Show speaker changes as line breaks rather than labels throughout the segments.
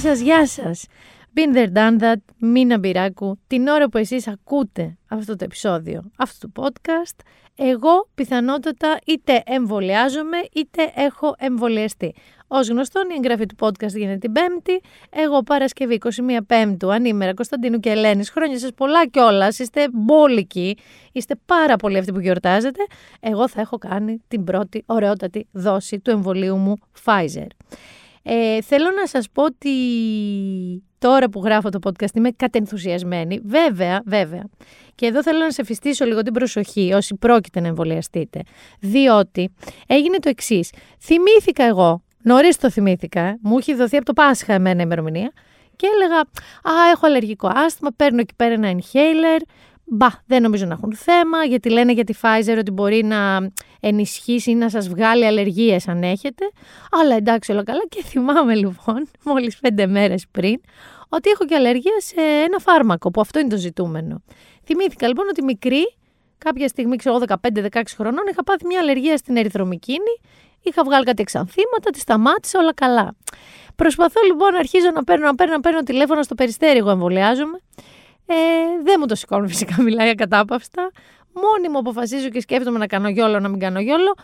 Γεια σας, γεια σας. Been there, done that, Μίνα Μπυράκου. Την ώρα που εσείς ακούτε αυτό το επεισόδιο αυτού του podcast, εγώ πιθανότατα είτε εμβολιάζομαι είτε έχω εμβολιαστεί. Ω γνωστόν, η εγγραφή του podcast γίνεται την Πέμπτη. Εγώ Παρασκευή 21 Πέμπτου, ανήμερα Κωνσταντίνου και Ελένης. Χρόνια σας πολλά κιόλας. Είστε μπόλικοι. Είστε πάρα πολλοί αυτοί που γιορτάζετε. Εγώ θα έχω κάνει την πρώτη ωραιότατη δόση του εμβολίου μου Pfizer. Ε, θέλω να σας πω ότι τώρα που γράφω το podcast είμαι κατενθουσιασμένη. Βέβαια, βέβαια. Και εδώ θέλω να σε φυστήσω λίγο την προσοχή όσοι πρόκειται να εμβολιαστείτε. Διότι έγινε το εξής. Θυμήθηκα εγώ, νωρίς το θυμήθηκα, μου έχει δοθεί από το Πάσχα εμένα ημερομηνία και έλεγα Α, έχω αλλεργικό άσθημα, παίρνω εκεί πέρα ένα inhaler, Μπα, δεν νομίζω να έχουν θέμα, γιατί λένε για τη Pfizer ότι μπορεί να ενισχύσει ή να σας βγάλει αλλεργίες αν έχετε. Αλλά εντάξει, όλα καλά. Και θυμάμαι λοιπόν, μόλις πέντε μέρες πριν, ότι έχω και αλλεργία σε ένα φάρμακο, που αυτό είναι το ζητούμενο. Θυμήθηκα λοιπόν ότι μικρή, κάποια στιγμή, ξέρω 15-16 χρονών, είχα πάθει μια αλλεργία στην ερυθρομικίνη, είχα βγάλει κάτι εξανθήματα, τη σταμάτησα, όλα καλά. Προσπαθώ λοιπόν να αρχίζω να παίρνω, να παίρνω, να παίρνω τηλέφωνο στο περιστέρι, εγώ εμβολιάζομαι. Ε, δεν μου το σηκώνω φυσικά, μιλάει ακατάπαυστα. Μόνη μου αποφασίζω και σκέφτομαι να κάνω γιόλο, να μην κάνω γιόλο.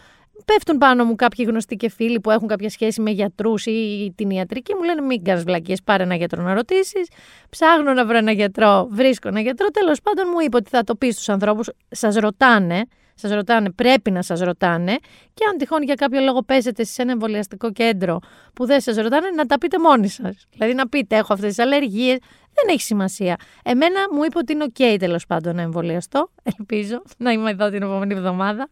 Πέφτουν πάνω μου κάποιοι γνωστοί και φίλοι που έχουν κάποια σχέση με γιατρούς ή την ιατρική. Μου λένε μην κάνεις βλακίες, πάρε ένα γιατρό να ρωτήσεις. Ψάχνω να βρω ένα γιατρό, βρίσκω ένα γιατρό. Τέλος πάντων μου είπε ότι θα το πεις στους ανθρώπους, σας ρωτάνε, σας ρωτάνε, πρέπει να σας ρωτάνε. Και αν τυχόν για κάποιο λόγο παίζετε σε ένα εμβολιαστικό κέντρο που δεν σας ρωτάνε, να τα πείτε μόνοι σας. Δηλαδή να πείτε, έχω αυτές τις αλλεργίες, δεν έχει σημασία. Εμένα μου είπε ότι είναι OK τέλος πάντων να εμβολιαστώ. Ελπίζω να είμαι εδώ την επόμενη εβδομάδα.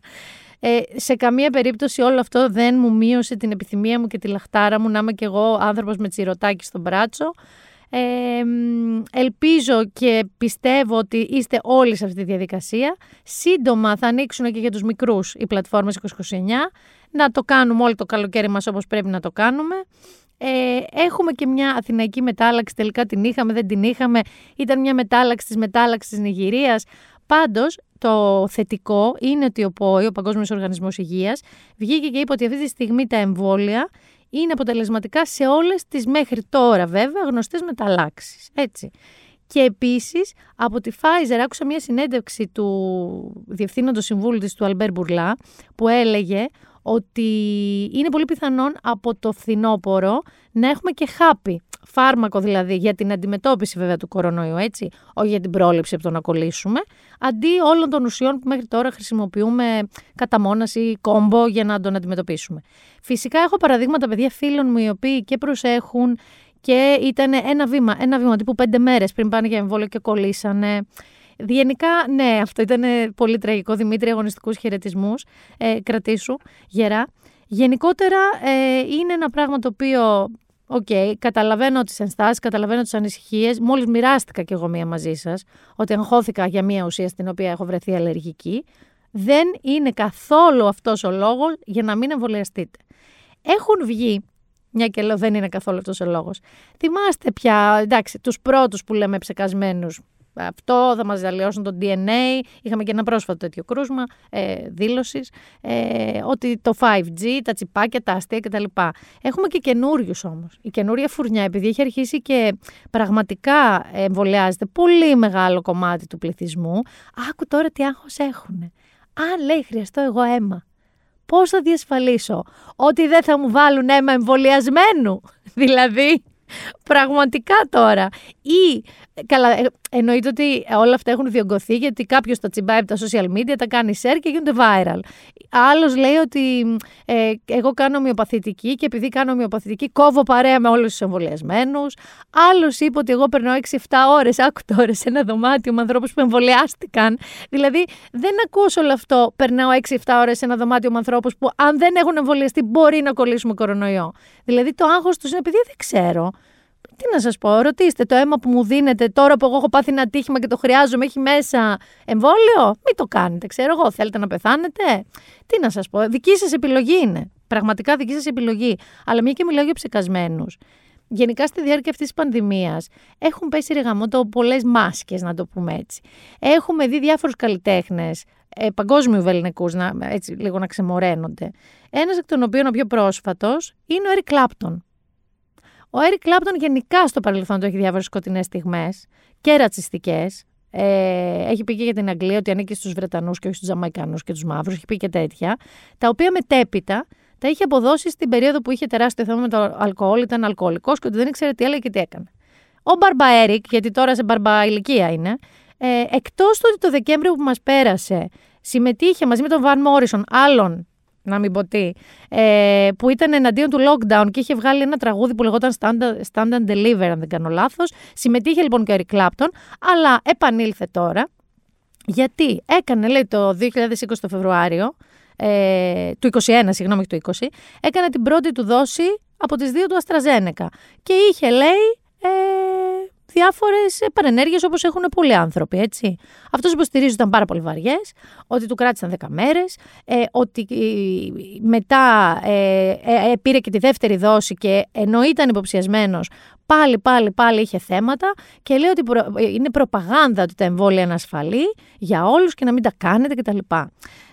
Ε, σε καμία περίπτωση όλο αυτό δεν μου μείωσε την επιθυμία μου και τη λαχτάρα μου να είμαι κι εγώ άνθρωπος με τσιρωτάκι στον μπράτσο. Ε, ελπίζω και πιστεύω ότι είστε όλοι σε αυτή τη διαδικασία. Σύντομα θα ανοίξουν και για τους μικρούς οι πλατφόρμες 2029. Να το κάνουμε όλο το καλοκαίρι μας όπως πρέπει να το κάνουμε. Ε, έχουμε και μια αθηναϊκή μετάλλαξη, τελικά την είχαμε, δεν την είχαμε. Ήταν μια μετάλλαξη της μετάλλαξης της Νιγηρίας. Πάντως, το θετικό είναι ότι ο ΠΟΗ, ο Παγκόσμιος Οργανισμός Υγείας, βγήκε και είπε ότι αυτή τη στιγμή τα εμβόλια είναι αποτελεσματικά σε όλες τις μέχρι τώρα βέβαια γνωστές μεταλλάξεις. Έτσι. Και επίσης από τη Pfizer άκουσα μια συνέντευξη του Διευθύνοντος Συμβούλου της του Αλμπέρ Μπουρλά που έλεγε ότι είναι πολύ πιθανόν από το φθινόπωρο να έχουμε και χάπι. Φάρμακο δηλαδή για την αντιμετώπιση βέβαια του κορονοϊού, έτσι, όχι για την πρόληψη από το να κολλήσουμε, αντί όλων των ουσιών που μέχρι τώρα χρησιμοποιούμε κατά μόναση ή κόμπο για να τον αντιμετωπίσουμε. Φυσικά έχω παραδείγματα παιδιά φίλων μου οι οποίοι και προσέχουν και ήταν ένα βήμα, ένα βήμα τύπου πέντε μέρες πριν πάνε για εμβόλιο και κολλήσανε. Γενικά, ναι, αυτό ήταν πολύ τραγικό. Δημήτρη, αγωνιστικούς χαιρετισμούς. Ε, κρατήσου γερά. Γενικότερα ε, είναι ένα πράγμα το οποίο Ok, okay, καταλαβαίνω τις ενστάσεις, καταλαβαίνω τις ανησυχίες. Μόλις μοιράστηκα κι εγώ μία μαζί σας, ότι αγχώθηκα για μία ουσία στην οποία έχω βρεθεί αλλεργική. Δεν είναι καθόλου αυτός ο λόγος για να μην εμβολιαστείτε. Έχουν βγει, μια και λέω δεν είναι καθόλου αυτός ο λόγος. Θυμάστε πια, εντάξει, τους πρώτους που λέμε ψεκασμένους αυτό, θα μας διαλυώσουν το DNA. Είχαμε και ένα πρόσφατο τέτοιο κρούσμα ε, δήλωσης ε, ότι το 5G, τα τσιπάκια, τα αστεία κτλ. Έχουμε και καινούριους όμως. Η καινούρια φουρνιά, επειδή έχει αρχίσει και πραγματικά εμβολιάζεται πολύ μεγάλο κομμάτι του πληθυσμού, άκου τώρα τι άγχος έχουν. Αν λέει χρειαστώ εγώ αίμα, πώς θα διασφαλίσω ότι δεν θα μου βάλουν αίμα εμβολιασμένου. δηλαδή, πραγματικά τώρα. Ή Καλά, ε, εννοείται ότι όλα αυτά έχουν διωγγωθεί γιατί κάποιος τα τσιμπάει από τα social media, τα κάνει share και γίνονται viral. Άλλος λέει ότι ε, εγώ κάνω ομοιοπαθητική και επειδή κάνω ομοιοπαθητική κόβω παρέα με όλους τους εμβολιασμένους. Άλλος είπε ότι εγώ περνάω 6-7 ώρες, άκου τώρα, σε ένα δωμάτιο με ανθρώπους που εμβολιάστηκαν. Δηλαδή δεν ακούω όλο αυτό. Περνάω 6-7 ώρες σε ένα δωμάτιο με ανθρώπους που αν δεν έχουν εμβολιαστεί μπορεί να κολλήσουμε κορονοϊό. Δηλαδή το άγχος τους είναι επειδή δεν ξέρω. Τι να σας πω, ρωτήστε το αίμα που μου δίνετε τώρα που εγώ έχω πάθει ένα ατύχημα και το χρειάζομαι, έχει μέσα εμβόλιο; Μην το κάνετε, ξέρω εγώ. Θέλετε να πεθάνετε; Τι να σας πω, δική σας επιλογή είναι. Πραγματικά δική σας επιλογή. Αλλά μια και μιλάω για ψεκασμένους. Γενικά στη διάρκεια αυτής της πανδημίας έχουν πέσει ρεγαμότο πολλές μάσκες, να το πούμε έτσι. Έχουμε δει διάφορους καλλιτέχνες ε, παγκόσμιου βεληνικούς να, έτσι, λίγο να ξεμοραίνονται. Ένας εκ των οποίων ο πιο πρόσφατος είναι ο Eric Clapton. Ο Έρικ Κλάπτον γενικά στο παρελθόν του έχει διάφορε σκοτεινές στιγμές και ρατσιστικές. Ε, έχει πει και για την Αγγλία ότι ανήκει στους Βρετανούς και όχι στους Τζαμαϊκανού και τους Μαύρους. Έχει πει και τέτοια. Τα οποία μετέπειτα τα είχε αποδώσει στην περίοδο που είχε τεράστιο θέμα με το αλκοόλ, ήταν αλκοολικό και ότι δεν ήξερε τι έλεγε και τι έκανε. Ο Μπαρμπα Έρικ, γιατί τώρα σε μπαρμπα ηλικία είναι, ε, εκτός του ότι το Δεκέμβριο που μας πέρασε συμμετείχε μαζί με τον Βαν Μόρισον, άλλον να μην πω τι, ε, που ήταν εναντίον του lockdown και είχε βγάλει ένα τραγούδι που λεγόταν Stand, and Deliver, αν δεν κάνω λάθος. Συμμετείχε λοιπόν και ο Eric Clapton, αλλά επανήλθε τώρα, γιατί έκανε, λέει, το 2020 το Φεβρουάριο, ε, του 21, συγγνώμη, του 20, έκανε την πρώτη του δόση από τις δύο του Αστραζένεκα. Και είχε, λέει, ε, διάφορες παρενέργειες όπως έχουν πολλοί άνθρωποι. Έτσι. Αυτός υποστηρίζει ότι ήταν πάρα πολύ βαριές, ότι του κράτησαν 10 μέρες, ε, ότι ε, μετά ε, ε, πήρε και τη δεύτερη δόση και ενώ ήταν υποψιασμένος, πάλι, πάλι, πάλι είχε θέματα και λέει ότι είναι προπαγάνδα ότι τα εμβόλια είναι ασφαλή για όλους και να μην τα κάνετε κτλ.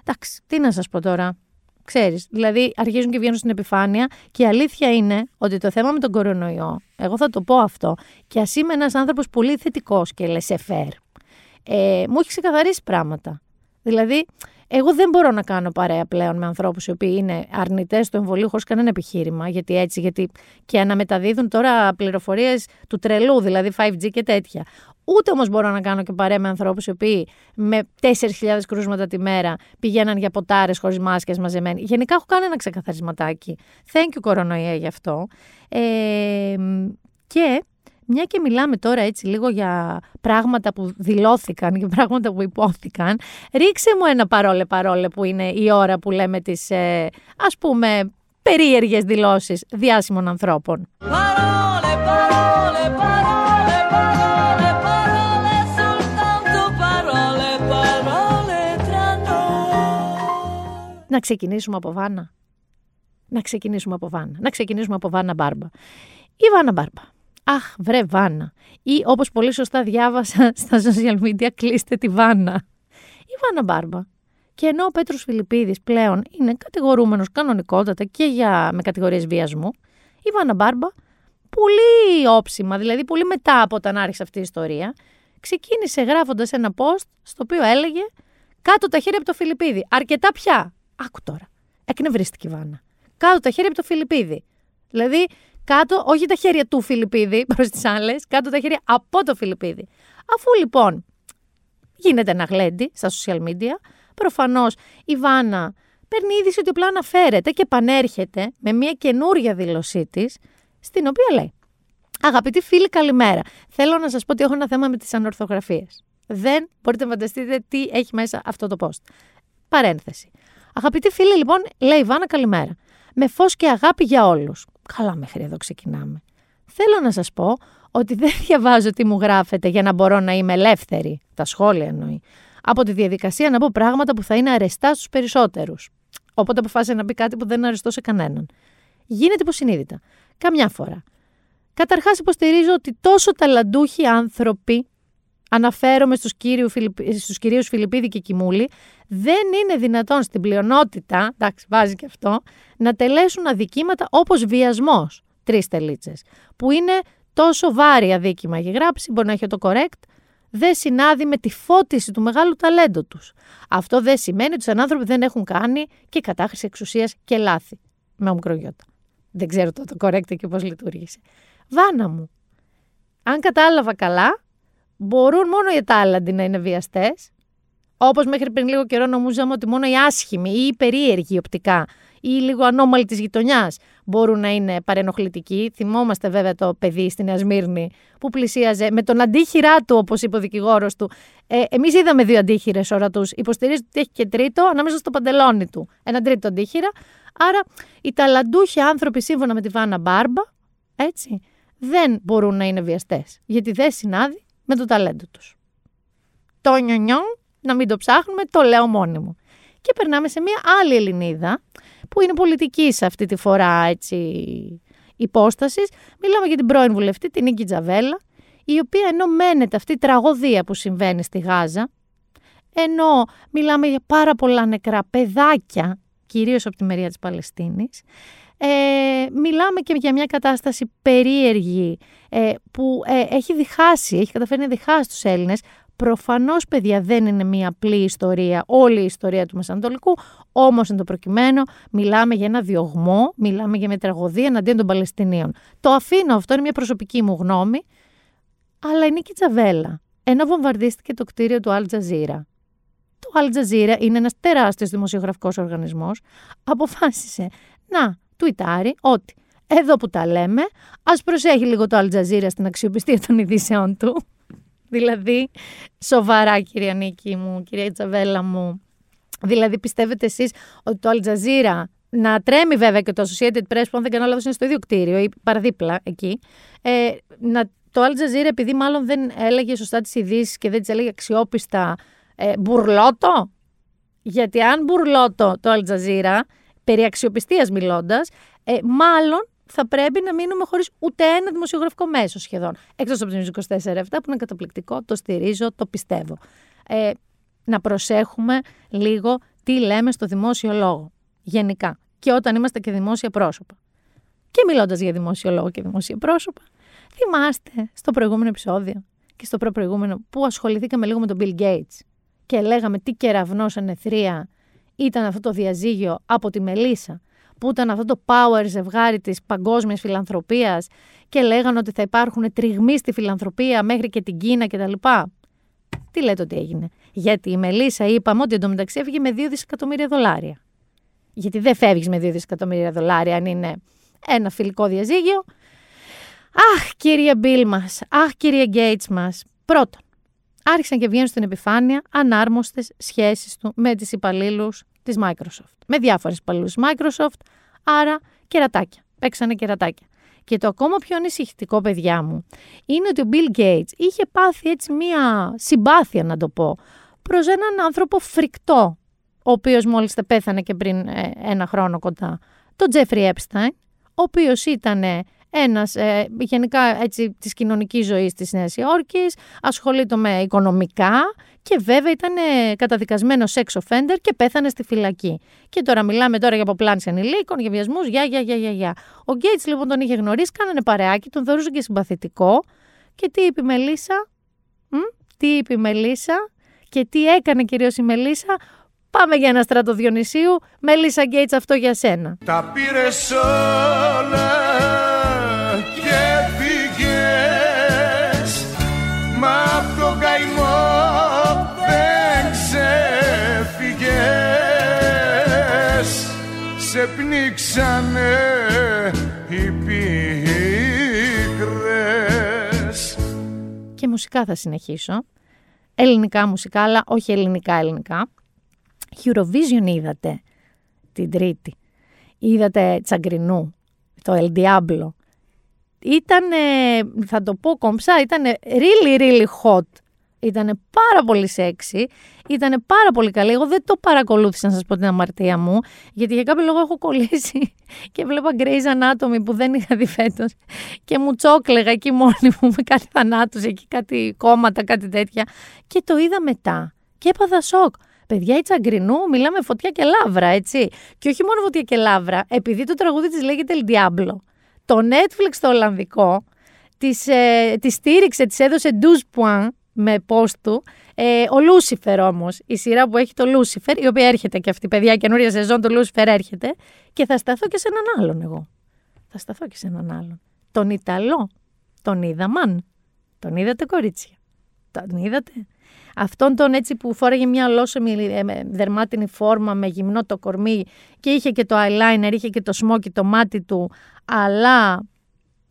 Εντάξει, τι να σας πω τώρα. Ξέρεις, δηλαδή αρχίζουν και βγαίνουν στην επιφάνεια και η αλήθεια είναι ότι το θέμα με τον κορονοϊό, εγώ θα το πω αυτό, και ας είμαι ένας άνθρωπος πολύ θετικός και λεσεφέρ, ε, μου έχει ξεκαθαρίσει πράγματα. Δηλαδή, εγώ δεν μπορώ να κάνω παρέα πλέον με ανθρώπους οι οποίοι είναι αρνητές του εμβολίου χωρίς κανένα επιχείρημα. Γιατί έτσι, γιατί και αναμεταδίδουν τώρα πληροφορίες του τρελού, δηλαδή 5G και τέτοια. Ούτε όμως μπορώ να κάνω και παρέα με ανθρώπους οι οποίοι με 4.000 κρούσματα τη μέρα πηγαίναν για ποτάρες χωρίς μάσκες μαζεμένοι. Γενικά έχω κάνει ένα ξεκαθαρισματάκι. Thank you, κορονοϊέ, γι' αυτό. Ε, και μια και μιλάμε τώρα έτσι λίγο για πράγματα που δηλώθηκαν και πράγματα που υπόθηκαν, ρίξε μου ένα παρόλε παρόλε που είναι η ώρα που λέμε τις ε, ας πούμε περίεργες δηλώσεις διάσημων ανθρώπων. Παρόλε, παρόλε, παρόλε, παρόλε, παρόλε, παρόλε, παρόλε, Να ξεκινήσουμε από Βάνα. Να ξεκινήσουμε από Βάνα. Να ξεκινήσουμε από Βάνα Μπάρμπα. Η Βάνα Μπάρμπα Αχ, βρε Βάνα. Ή όπως πολύ σωστά διάβασα στα social media, κλείστε τη Βάνα. Η Βάνα Μπάρμπα. Και ενώ ο Πέτρος Φιλιππίδης πλέον είναι κατηγορούμενος κανονικότατα και για, με κατηγορίες βιασμού, η Βάνα Μπάρμπα, πολύ όψιμα, δηλαδή πολύ μετά από όταν άρχισε αυτή η ιστορία, ξεκίνησε γράφοντας ένα post στο οποίο έλεγε «Κάτω τα χέρια από το Φιλιππίδη, αρκετά πια». Άκου τώρα, εκνευρίστηκε η Βάνα. «Κάτω τα χέρια από το Φιλιππίδη». Δηλαδή, κάτω, όχι τα χέρια του Φιλιππίδη προς τις άλλες, κάτω τα χέρια από το Φιλιππίδη. Αφού λοιπόν γίνεται ένα γλέντι στα social media, προφανώς η Βάνα παίρνει είδηση ότι απλά αναφέρεται και επανέρχεται με μια καινούρια δήλωσή της, στην οποία λέει. Αγαπητοί φίλοι, καλημέρα. Θέλω να σας πω ότι έχω ένα θέμα με τις ανορθογραφίες. Δεν μπορείτε να φανταστείτε τι έχει μέσα αυτό το post. Παρένθεση. Αγαπητοί φίλοι, λοιπόν, λέει η Βάνα, καλημέρα. Με φως και αγάπη για όλους. Καλά μέχρι εδώ ξεκινάμε. Θέλω να σας πω ότι δεν διαβάζω τι μου γράφετε για να μπορώ να είμαι ελεύθερη, τα σχόλια εννοεί, από τη διαδικασία να πω πράγματα που θα είναι αρεστά στους περισσότερους. Οπότε αποφάσισε να πει κάτι που δεν είναι αρεστό σε κανέναν. Γίνεται υποσυνείδητα. Καμιά φορά. Καταρχάς υποστηρίζω ότι τόσο ταλαντούχοι άνθρωποι, αναφέρομαι στους, κύριου, στους κυρίους Φιλιππίδη και Κιμούλη, δεν είναι δυνατόν στην πλειονότητα, εντάξει βάζει και αυτό, να τελέσουν αδικήματα όπως βιασμός, τρεις τελίτσες, που είναι τόσο βάρη αδίκημα. Έχει γράψει, μπορεί να έχει το correct, δεν συνάδει με τη φώτιση του μεγάλου ταλέντου τους. Αυτό δεν σημαίνει ότι σαν άνθρωποι δεν έχουν κάνει και κατάχρηση εξουσίας και λάθη. Με ομικρογιώτα. Δεν ξέρω το, το correct και πώς λειτουργήσε. Βάνα μου. Αν κατάλαβα καλά, μπορούν μόνο οι τάλαντοι να είναι βιαστές, όπως μέχρι πριν λίγο καιρό νομίζαμε ότι μόνο οι άσχημοι ή οι περίεργοι οπτικά ή λίγο ανώμαλοι της γειτονιάς μπορούν να είναι παρενοχλητικοί. Θυμόμαστε βέβαια το παιδί στην Ασμύρνη που πλησίαζε με τον αντίχειρά του, όπως είπε ο δικηγόρος του. Ε, Εμείς είδαμε δύο αντίχειρες ορατού. Υποστηρίζει ότι έχει και τρίτο ανάμεσα στο παντελόνι του. Ένα τρίτο αντίχειρα. Άρα οι ταλαντούχοι άνθρωποι, σύμφωνα με τη Βάνα Μπάρμπα, έτσι, δεν μπορούν να είναι βιαστές. Γιατί δεν συνάδει με το ταλέντο τους. Το νιονιό, να μην το ψάχνουμε, το λέω μόνη μου. Και περνάμε σε μια άλλη Ελληνίδα, που είναι πολιτική σε αυτή τη φορά έτσι, υπόστασης. Μιλάμε για την πρώην βουλευτή, την Νίκη Τζαβέλα, η οποία ενώ μένεται αυτή η τραγωδία που συμβαίνει στη Γάζα, ενώ μιλάμε για πάρα πολλά νεκρά παιδάκια, κυρίως από τη μεριά της Παλαιστίνης, Ε, μιλάμε και για μια κατάσταση περίεργη ε, που ε, έχει διχάσει, έχει καταφέρει να διχάσει τους Έλληνες. Προφανώς, παιδιά, δεν είναι μια απλή ιστορία, όλη η ιστορία του Μεσανατολικού, όμως εν το προκειμένο μιλάμε για ένα διωγμό, μιλάμε για μια τραγωδία εναντίον των Παλαιστινίων. Το αφήνω αυτό, είναι μια προσωπική μου γνώμη, αλλά η Νίκη Τζαβέλα, ενώ βομβαρδίστηκε το κτίριο του Al Jazeera, το Al Jazeera είναι ένας τεράστιος δημοσιογραφικός οργανισμός, αποφάσισε να τουιτάρει ότι εδώ που τα λέμε, ας προσέχει λίγο το Al Jazeera στην αξιοπιστία των ειδήσεών του. δηλαδή, σοβαρά κυρία Νίκη μου, κυρία Τζαβέλα μου. Δηλαδή, πιστεύετε εσείς ότι το Al Jazeera να τρέμει βέβαια και το Associated Press που αν δεν κάνω λάθος είναι στο ίδιο κτίριο ή παραδίπλα εκεί. Ε, να, το Al Jazeera επειδή μάλλον δεν έλεγε σωστά τις ειδήσεις και δεν τις έλεγε αξιόπιστα ε, μπουρλότο; Γιατί αν μπουρλότο το Al Jazeera, περί αξιοπιστίας μιλώντας, ε, μάλλον θα πρέπει να μείνουμε χωρίς ούτε ένα δημοσιογραφικό μέσο σχεδόν. Εκτός από το 24-7 που είναι καταπληκτικό, το στηρίζω, το πιστεύω. Ε, να προσέχουμε λίγο τι λέμε στο δημόσιο λόγο, γενικά. Και όταν είμαστε και δημόσια πρόσωπα. Και μιλώντας για δημόσιο λόγο και δημόσια πρόσωπα, θυμάστε στο προηγούμενο επεισόδιο και στο προηγούμενο που ασχοληθήκαμε λίγο με τον Bill Gates και λέγαμε τι κεραυνός ανεθρία ήταν αυτό το διαζύγιο από τη Μελίσσα, που ήταν αυτό το power ζευγάρι της παγκόσμιας φιλανθρωπίας και λέγανε ότι θα υπάρχουν τριγμοί στη φιλανθρωπία μέχρι και την Κίνα κτλ. Τι λέτε ότι έγινε; Γιατί η Μελίσσα είπαμε ότι εντωμεταξύ έφυγε με 2 δισεκατομμύρια δολάρια. Γιατί δεν φεύγεις με 2 δισεκατομμύρια δολάρια αν είναι ένα φιλικό διαζύγιο; Αχ, κύριε Μπίλ μας, αχ, κύριε Γκέιτς μας. Πρώτον, άρχισαν και βγαίνουν στην επιφάνεια ανάρμοστες σχέσεις του με τις υπαλλήλους της Microsoft. Με διάφορες υπαλλήλους Microsoft, άρα κερατάκια. Παίξανε κερατάκια. Και το ακόμα πιο ανησυχητικό, παιδιά μου, είναι ότι ο Bill Gates είχε πάθει έτσι μία συμπάθεια, να το πω, προς έναν άνθρωπο φρικτό, ο οποίος μόλις τα πέθανε και πριν ε, ένα χρόνο κοντά, τον Jeffrey Epstein, ο οποίος ήταν ένας ε, γενικά έτσι της κοινωνικής ζωής της Νέας Υόρκης, ασχολείται με οικονομικά και βέβαια ήταν ε, καταδικασμένος sex offender και πέθανε στη φυλακή. Και τώρα μιλάμε τώρα για αποπλάνηση ανηλίκων, για βιασμούς, για, για, για, για, για. Ο Γκέιτς λοιπόν τον είχε γνωρίσει, κάνανε παρεάκι, τον θεωρούσε και συμπαθητικό. Και τι είπε η Μελίσσα, Μ; τι είπε η Μελίσσα; Και τι έκανε κυρίως η Μελίσσα, Πάμε για ένα στράτο Διονυσίου. Μελίσσα Γκέιτς αυτό για σένα.
Τα πήρες όλα πνίξανε οι πίκρες.
Και μουσικά θα συνεχίσω. Ελληνικά μουσικά, αλλά όχι ελληνικά ελληνικά. Eurovision είδατε την Τρίτη. Είδατε Τσαγκρινού, το El Diablo. Ήταν, θα το πω κομψά, ήταν really really hot ήταν πάρα πολύ σεξι, ήταν πάρα πολύ καλή. Εγώ δεν το παρακολούθησα να σας πω την αμαρτία μου, γιατί για κάποιο λόγο έχω κολλήσει και βλέπα Grey's Anatomy που δεν είχα δει φέτος. Και μου τσόκλεγα εκεί μόνη μου με κάτι θανάτους, εκεί κάτι κόμματα, κάτι τέτοια. Και το είδα μετά. Και έπαθα σοκ. Παιδιά, η Τσαγκρινού μιλάμε φωτιά και λάβρα, έτσι. Και όχι μόνο φωτιά και λάβρα, επειδή το τραγούδι της λέγεται El Diablo. Το Netflix το Ολλανδικό της ε, στήριξε, της έδωσε 12 points με post του. Ε, ο Lucifer όμως, η σειρά που έχει το Lucifer, η οποία έρχεται και αυτή, παιδιά, καινούρια σεζόν, το Lucifer έρχεται. Και θα σταθώ και σε έναν άλλον εγώ. Θα σταθώ και σε έναν άλλον. Τον Ιταλό. Τον είδαμε. Τον είδατε κορίτσια; Τον είδατε; Αυτόν τον έτσι που φόραγε μια ολόσωμη ε, δερμάτινη φόρμα με γυμνό το κορμί και είχε και το eyeliner, είχε και το smoky το μάτι του, αλλά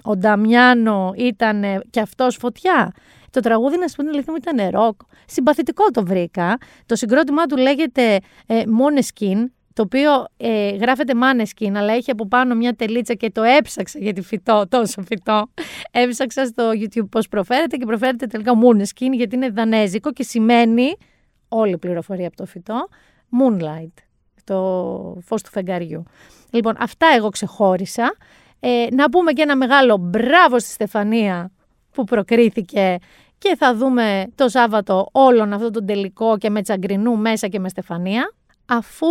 ο Νταμιάνο ήταν και αυτός φωτιά. Το τραγούδι, να σου πω την αλήθεια μου, ήταν ροκ. Συμπαθητικό το βρήκα. Το συγκρότημά του λέγεται ε, Måneskin, το οποίο ε, γράφεται Maneskin, αλλά έχει από πάνω μια τελίτσα και το έψαξα γιατί φυτό, τόσο φυτό. Έψαξα στο YouTube πώς προφέρεται και προφέρεται τελικά Måneskin γιατί είναι δανέζικο και σημαίνει, όλη η πληροφορία από το φυτό, Moonlight, το φως του φεγγαριού. Λοιπόν, αυτά εγώ ξεχώρισα. Ε, να πούμε και ένα μεγάλο μπράβο στη Στεφανία που προκρίθηκε και θα δούμε το Σάββατο όλον αυτό το τελικό και με τσαγκρινού μέσα και με Στεφανία. Αφού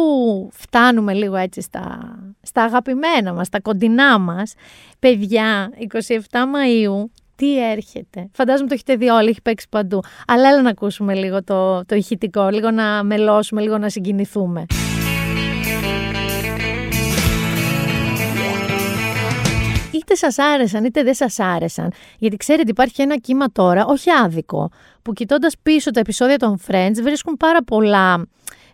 φτάνουμε λίγο έτσι στα στα αγαπημένα μας, στα κοντινά μας. Παιδιά, 27 Μαΐου, τι έρχεται; Φαντάζομαι το έχετε δει όλοι, έχει παίξει παντού. Αλλά έλα να ακούσουμε λίγο το, το ηχητικό, λίγο να μελώσουμε, λίγο να συγκινηθούμε. Είτε σας άρεσαν είτε δεν σας άρεσαν. Γιατί ξέρετε υπάρχει ένα κύμα τώρα, όχι άδικο, που κοιτώντας πίσω τα επεισόδια των Friends βρίσκουν πάρα πολλά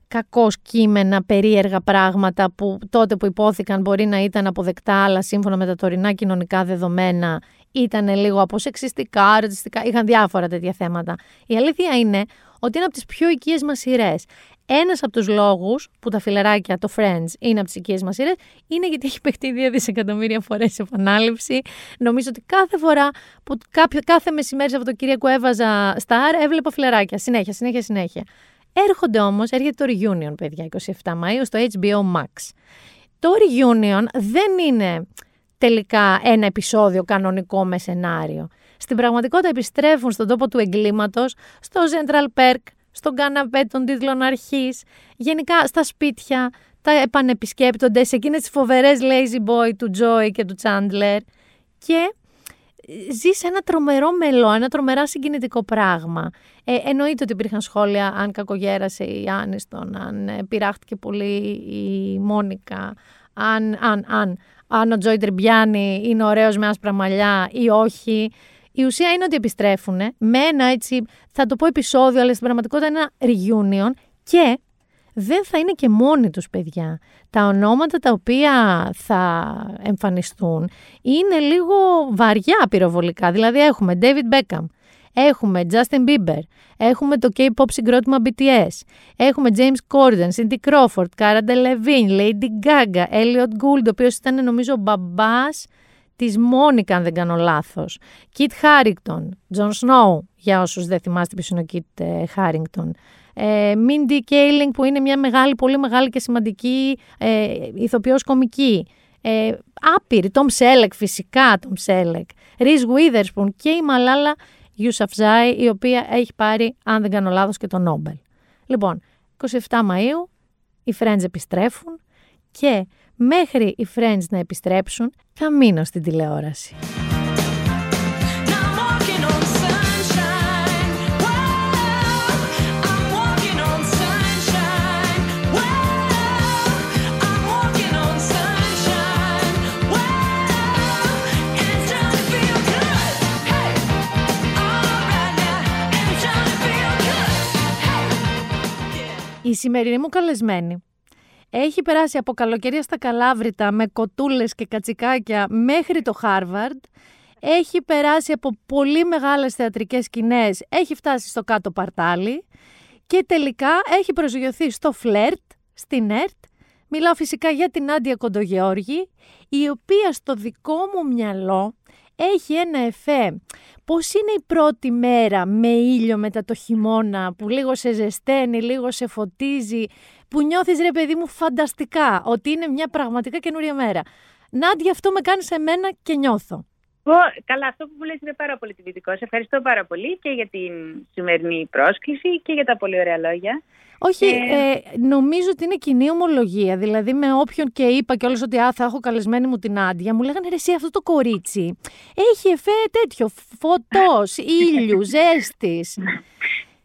κακό κείμενα, περίεργα πράγματα που τότε που υπόθηκαν μπορεί να ήταν αποδεκτά, αλλά σύμφωνα με τα τωρινά κοινωνικά δεδομένα ήταν λίγο αποσεξιστικά, ρατσιστικά, είχαν διάφορα τέτοια θέματα. Η αλήθεια είναι ότι είναι από τις πιο οικίες μας σειρές. Ένας από τους λόγους που τα φιλεράκια, το Friends, είναι από τις οικίες μας σειρές, είναι γιατί έχει παιχτεί δύο δισεκατομμύρια φορές σε επανάληψη. Νομίζω ότι κάθε φορά που κάποιο, κάθε μεσημέρι Σαββατοκύριακο έβαζα Star, έβλεπα φιλεράκια. Συνέχεια, συνέχεια, συνέχεια. Έρχονται όμως, έρχεται το Reunion, παιδιά, 27 Μαΐου, στο HBO Max. Το Reunion δεν είναι τελικά ένα επεισόδιο κανονικό με σενάριο. Στην πραγματικότητα επιστρέφουν στον τόπο του εγκλήματος, στο Central Perk, στον καναπέ των τίτλων αρχής, γενικά στα σπίτια, τα επανεπισκέπτονται σε εκείνες τις φοβερές lazy boy του Joy και του Chandler και ζεις σε ένα τρομερό μελό, ένα τρομερά συγκινητικό πράγμα. Ε, εννοείται ότι υπήρχαν σχόλια αν κακογέρασε η Άνιστον, αν ε, πειράχτηκε πολύ η Μόνικα, αν, αν, αν, αν ο Τζόι Τριμπιάνι είναι ωραίος με άσπρα μαλλιά ή όχι. Η ουσία είναι ότι επιστρέφουν με ένα έτσι, θα το πω επεισόδιο, αλλά στην πραγματικότητα είναι ένα reunion και δεν θα είναι και μόνοι τους παιδιά. Τα ονόματα τα οποία θα εμφανιστούν είναι λίγο βαριά πυροβολικά. Δηλαδή έχουμε David Beckham, έχουμε Justin Bieber, έχουμε το K-pop συγκρότημα BTS, έχουμε James Corden, Cindy Crawford, Cara Delevingne, Lady Gaga, Elliot Gould, ο οποίος ήταν νομίζω μπαμπάς της Μόνικα, αν δεν κάνω λάθος. Kit Harrington, Jon Snow, για όσους δεν θυμάστε ποιος είναι ο Kit ε, Harrington. Ε, Mindy Kaling που είναι μια μεγάλη, πολύ μεγάλη και σημαντική ε, ηθοποιός κομική. Ε, άπειρη, Tom Selleck φυσικά, Tom Selleck. Reese Witherspoon και η Μαλάλα Yousafzai η οποία έχει πάρει, αν δεν κάνω λάθος, και το Νόμπελ. Λοιπόν, 27 Μαΐου οι Friends επιστρέφουν και μέχρι οι Friends να επιστρέψουν θα μείνω στην τηλεόραση. Η σημερινή μου καλεσμένη έχει περάσει από καλοκαιρία στα Καλάβρητα με κοτούλες και κατσικάκια μέχρι το Χάρβαρντ. Έχει περάσει από πολύ μεγάλες θεατρικές σκηνές, έχει φτάσει στο κάτω παρτάλι και τελικά έχει προσγειωθεί στο φλερτ, στην ΕΡΤ. Μιλάω φυσικά για την Άντια Κοντογεώργη, η οποία στο δικό μου μυαλό έχει ένα εφέ. Πώς είναι η πρώτη μέρα με ήλιο μετά το χειμώνα που λίγο σε ζεσταίνει, λίγο σε φωτίζει, που νιώθεις ρε παιδί μου φανταστικά ότι είναι μια πραγματικά καινούρια μέρα. Νάντια, αυτό με κάνεις σε μένα και νιώθω.
Καλά, αυτό που μου λες είναι πάρα πολύ τυπητικό. Σε ευχαριστώ πάρα πολύ και για την σημερινή πρόσκληση και για τα πολύ ωραία λόγια.
Όχι, ε, ε νομίζω ότι είναι κοινή ομολογία. Δηλαδή, με όποιον και είπα και όλες ότι α, θα έχω καλεσμένη μου την Άντια, μου λέγανε ρε, εσύ αυτό το κορίτσι. Έχει εφέ τέτοιο, φωτός, ήλιου, ζέστης.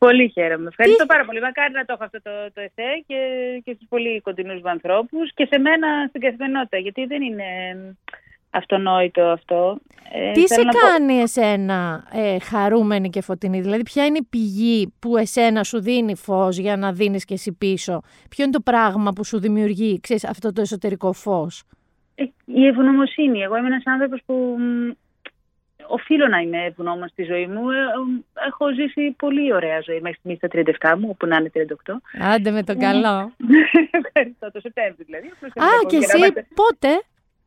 Πολύ χαίρομαι. Ευχαριστώ πάρα πολύ. Μακάρι να το έχω αυτό το, το εφέ και, και στους πολύ κοντινούς μου ανθρώπους και σε μένα στην καθημερινότητα. Γιατί δεν είναι αυτονόητο αυτό.
Ε, Τι σε κάνει εσένα ε, χαρούμενη και φωτεινή, δηλαδή ποια είναι η πηγή που εσένα σου δίνει φως για να δίνεις και εσύ πίσω; Ποιο είναι το πράγμα που σου δημιουργεί ξέρεις, αυτό το εσωτερικό φως;
Ε, η ευγνωμοσύνη. Εγώ είμαι ένας άνθρωπος που οφείλω να είμαι ευγνώμων στη ζωή μου. Ε, έχω ζήσει πολύ ωραία ζωή μέχρι στιγμής στα 37 μου, όπου να είναι 38.
Άντε με τον καλό.
Ευχαριστώ, το Σεπτέμβριο δηλαδή.
Α, και εσύ πότε;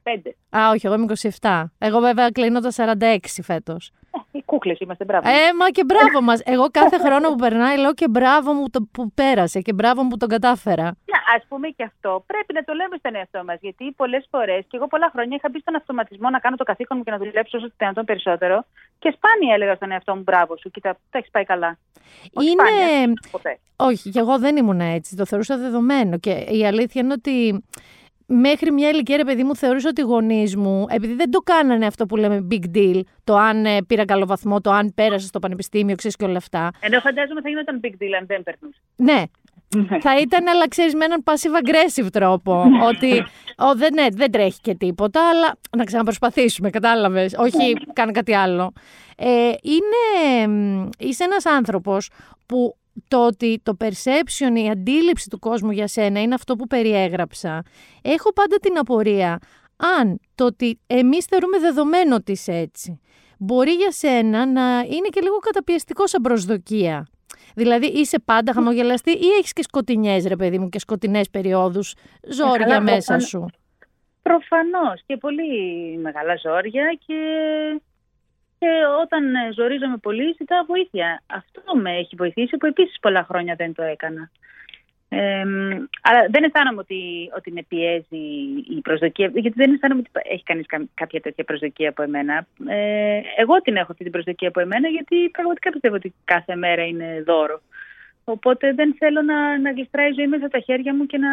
Πέντε.
Α, όχι, εγώ είμαι 27. Εγώ βέβαια κλείνω τα 46 φέτος.
Ε, οι κούκλες είμαστε, μπράβο.
Ε, μα και μπράβο μας. Εγώ κάθε χρόνο που περνάει λέω και μπράβο μου το, που πέρασε και μπράβο μου που τον κατάφερα.
Α πούμε και αυτό. Πρέπει να το λέμε στον εαυτό μας. Γιατί πολλές φορές, και εγώ πολλά χρόνια είχα μπει στον αυτοματισμό να κάνω το καθήκον μου και να δουλέψω όσο το δυνατόν περισσότερο. Και σπάνια έλεγα στον εαυτό μου μπράβο σου. Κοίτα, τα έχεις πάει καλά.
Είναι. Όχι, και εγώ δεν ήμουν έτσι. Το θεωρούσα δεδομένο. Και η αλήθεια είναι ότι μέχρι μια ηλικία, ρε παιδί μου, θεωρούσα ότι οι γονείς μου, επειδή δεν το κάνανε αυτό που λέμε big deal, το αν ε, πήρα καλό βαθμό, το αν πέρασα στο πανεπιστήμιο, ξέρεις και όλα αυτά.
Ενώ φαντάζομαι θα γινόταν big deal αν δεν περνούσε.
Ναι. θα ήταν, αλλά ξέρεις, με έναν passive aggressive τρόπο. ότι ο, δεν, ναι, δεν τρέχει και τίποτα, αλλά να ξαναπροσπαθήσουμε, κατάλαβες. Όχι, κάνε κάτι άλλο. Ε, είναι, μ, είσαι ένας άνθρωπος που το ότι το perception, η αντίληψη του κόσμου για σένα είναι αυτό που περιέγραψα. Έχω πάντα την απορία αν το ότι εμείς θεωρούμε δεδομένο ότι είσαι έτσι, μπορεί για σένα να είναι και λίγο καταπιεστικό σαν προσδοκία. Δηλαδή είσαι πάντα χαμογελαστή ή έχεις και σκοτεινιές ρε παιδί μου και σκοτεινές περιόδους ζόρια
καλά,
μέσα
προφανώς.
σου.
Προφανώς και πολύ μεγάλα ζόρια και, και όταν ε, ζορίζομαι πολύ ζητάω βοήθεια. Αυτό με έχει βοηθήσει που επίσης πολλά χρόνια δεν το έκανα. Ε, μ, αλλά δεν αισθάνομαι ότι, ότι με πιέζει η προσδοκία, γιατί δεν αισθάνομαι ότι έχει κανείς κα- κάποια τέτοια προσδοκία από εμένα. Ε, εγώ την έχω αυτή την προσδοκία από εμένα, γιατί πραγματικά πιστεύω ότι κάθε μέρα είναι δώρο. Οπότε δεν θέλω να, να γλιστράει η ζωή μέσα από τα χέρια μου και να,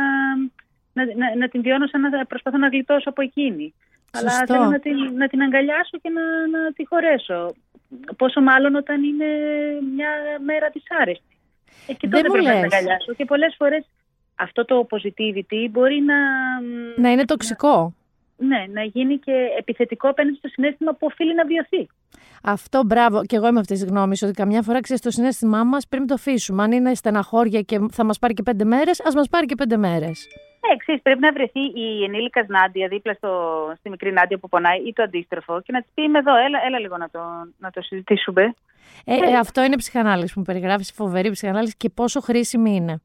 να, να, να την βιώνω σαν να προσπαθώ να γλιτώσω από εκείνη. Αλλά
Σωστό.
θέλω να την, να την αγκαλιάσω και να, να τη χωρέσω. Πόσο μάλλον όταν είναι μια μέρα δυσάρεστη. Ε, και
Δεν
τότε
μου
πρέπει να την
λες.
αγκαλιάσω. Και πολλές φορές αυτό το positivity μπορεί να,
Να είναι τοξικό.
ναι, να γίνει και επιθετικό απέναντι στο συνέστημα που οφείλει να βιωθεί.
Αυτό μπράβο. Και εγώ είμαι αυτής της γνώμης ότι καμιά φορά ξέρεις το συνέστημά μας πρέπει να το αφήσουμε. Αν είναι στεναχώρια και θα μας πάρει και πέντε μέρες, ας μας πάρει και πέντε μέρες.
Ναι, ξέρεις, πρέπει να βρεθεί η ενήλικας Νάντια δίπλα στο, στη μικρή Νάντια που πονάει ή το αντίστροφο και να της πει είμαι εδώ, έλα, έλα λίγο να το, να το συζητήσουμε.
Ε, ε, αυτό είναι ψυχανάλυση που περιγράφεις, φοβερή ψυχανάλυση και πόσο χρήσιμη είναι.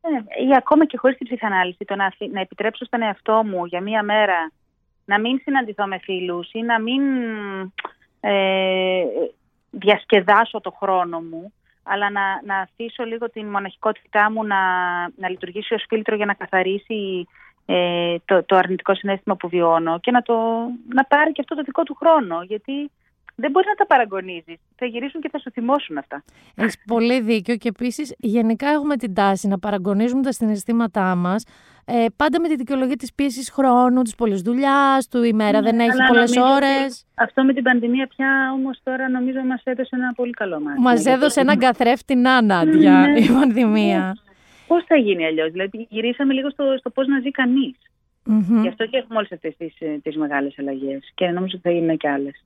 Ε, ή ακόμα και χωρίς την ψυχανάλυση, το να, αφη- να επιτρέψω στον εαυτό μου για μία μέρα να μην συναντηθώ με φίλους ή να μην ε, διασκεδάσω το χρόνο μου, αλλά να, να αφήσω λίγο την μοναχικότητά μου να, να λειτουργήσει ως φίλτρο για να καθαρίσει ε, το, το αρνητικό συνέστημα που βιώνω και να, το, να πάρει και αυτό το δικό του χρόνο, γιατί δεν μπορεί να τα παραγωνίζεις. Θα γυρίσουν και θα σου θυμώσουν αυτά.
Έχεις πολύ δίκιο και επίσης γενικά έχουμε την τάση να παραγωνίζουμε τα συναισθήματά μας ε, πάντα με τη δικαιολογία της πίεσης χρόνου, της πολλής δουλειάς, του η μέρα δεν έχει
Ναι, Αλλά
πολλές
νομίζω
ώρες.
ότι Αυτό με την πανδημία πια όμως τώρα νομίζω μας έδωσε ένα πολύ καλό μάθημα.
Μας
Γιατί
έδωσε έναν καθρέφτη να Νάντια
Ναι.
η πανδημία.
Πώς θα γίνει αλλιώς, δηλαδή γυρίσαμε λίγο στο, στο πώς να ζει κανείς.
Μμμ.
Γι' αυτό και έχουμε όλες αυτές τις, ε, τις μεγάλες αλλαγές και νομίζω ότι θα γίνουν και άλλες.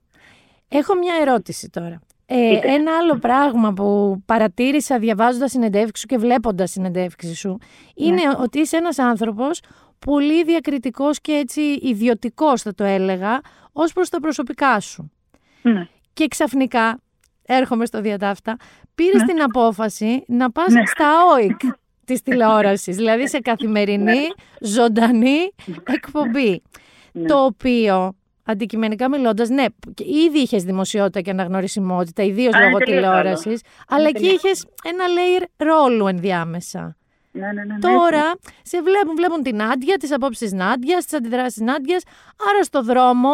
Έχω μια ερώτηση τώρα. Ε,
Πείτε.
ένα άλλο πράγμα που παρατήρησα διαβάζοντας συνεντεύξεις σου και βλέποντας συνεντεύξεις σου είναι ότι είσαι ένας άνθρωπος πολύ διακριτικός και έτσι ιδιωτικός θα το έλεγα ως προς τα προσωπικά σου.
Ναι.
Και ξαφνικά, έρχομαι στο διατάφτα, πήρες την απόφαση να πας
Ναι.
στα ΟΙΚ της τηλεόρασης, δηλαδή σε καθημερινή, ζωντανή εκπομπή.
Ναι.
Το οποίο, αντικειμενικά μιλώντας, ναι, και ήδη είχες δημοσιότητα και αναγνωρισιμότητα, ιδίως
Α, είναι
λόγω
τελείως
τηλεόρασης, αλλά εκεί
τελείως
είχες ένα layer ρόλου ενδιάμεσα.
Ναι, ναι, ναι, ναι,
Τώρα σε βλέπουν, βλέπουν την Νάντια, τις απόψεις της Νάντιας, τις αντιδράσεις της Νάντιας, άρα στο δρόμο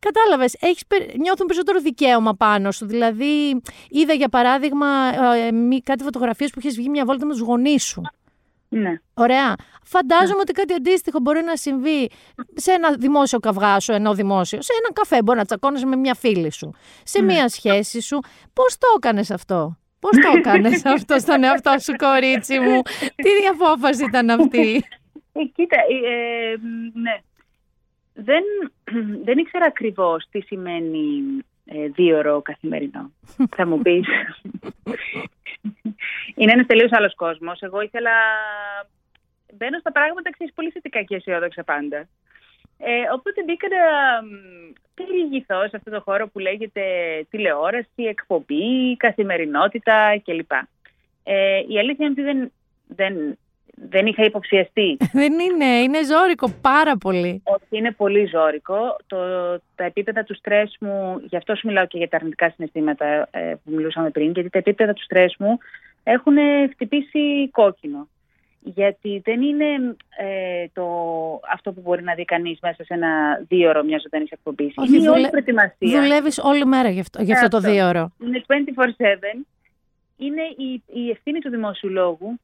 Κατάλαβες, έχεις, περ- νιώθουν περισσότερο δικαίωμα πάνω σου. Δηλαδή, είδα για παράδειγμα ε, μη- κάτι φωτογραφίες που είχες βγει μια βόλτα με τους γονείς σου.
Ναι.
Ωραία. Φαντάζομαι ότι κάτι αντίστοιχο μπορεί να συμβεί σε ένα δημόσιο καυγά σου, ενώ δημόσιο, σε έναν καφέ. Μπορεί να τσακώνεσαι με μια φίλη σου, σε μια σχέση σου. Πώς το έκανες αυτό, Πώς το έκανες αυτό στον εαυτό σου, κορίτσι μου, Τι απόφαση ήταν αυτή;
Ε, κοίτα, ε, ε, ναι. Δεν, δεν ήξερα ακριβώς τι σημαίνει ε, δύο ώρο καθημερινό. Θα μου πεις. Είναι ένας τελείως άλλος κόσμος. Εγώ ήθελα... Μπαίνω στα πράγματα ξέρεις, πολύ θετικά και αισιόδοξα πάντα. Ε, οπότε μπήκα να μ, περιηγηθώ σε αυτό το χώρο που λέγεται τηλεόραση, εκπομπή, καθημερινότητα κλπ. Ε, η αλήθεια είναι ότι δεν, δεν, δεν είχα υποψιαστεί
Δεν είναι, είναι ζώρικο πάρα πολύ.
ότι είναι πολύ ζώρικο. Το, τα επίπεδα του στρες μου, γι' αυτό σου μιλάω και για τα αρνητικά συναισθήματα ε, που μιλούσαμε πριν, γιατί τα επίπεδα του στρες μου έχουν χτυπήσει κόκκινο. Γιατί δεν είναι ε, το, αυτό που μπορεί να δει κανείς μέσα σε ένα δίωρο μιας ζωντανής εκπομπής.
Όχι,
Είναι η όλη
δουλε-
προετοιμασία.
Δουλεύεις όλη μέρα γι' αυτό, γι' αυτό το
Αυτό.
δίωρο.
Είναι 24-7. Είναι η, η ευθύνη του δημόσιου λόγου.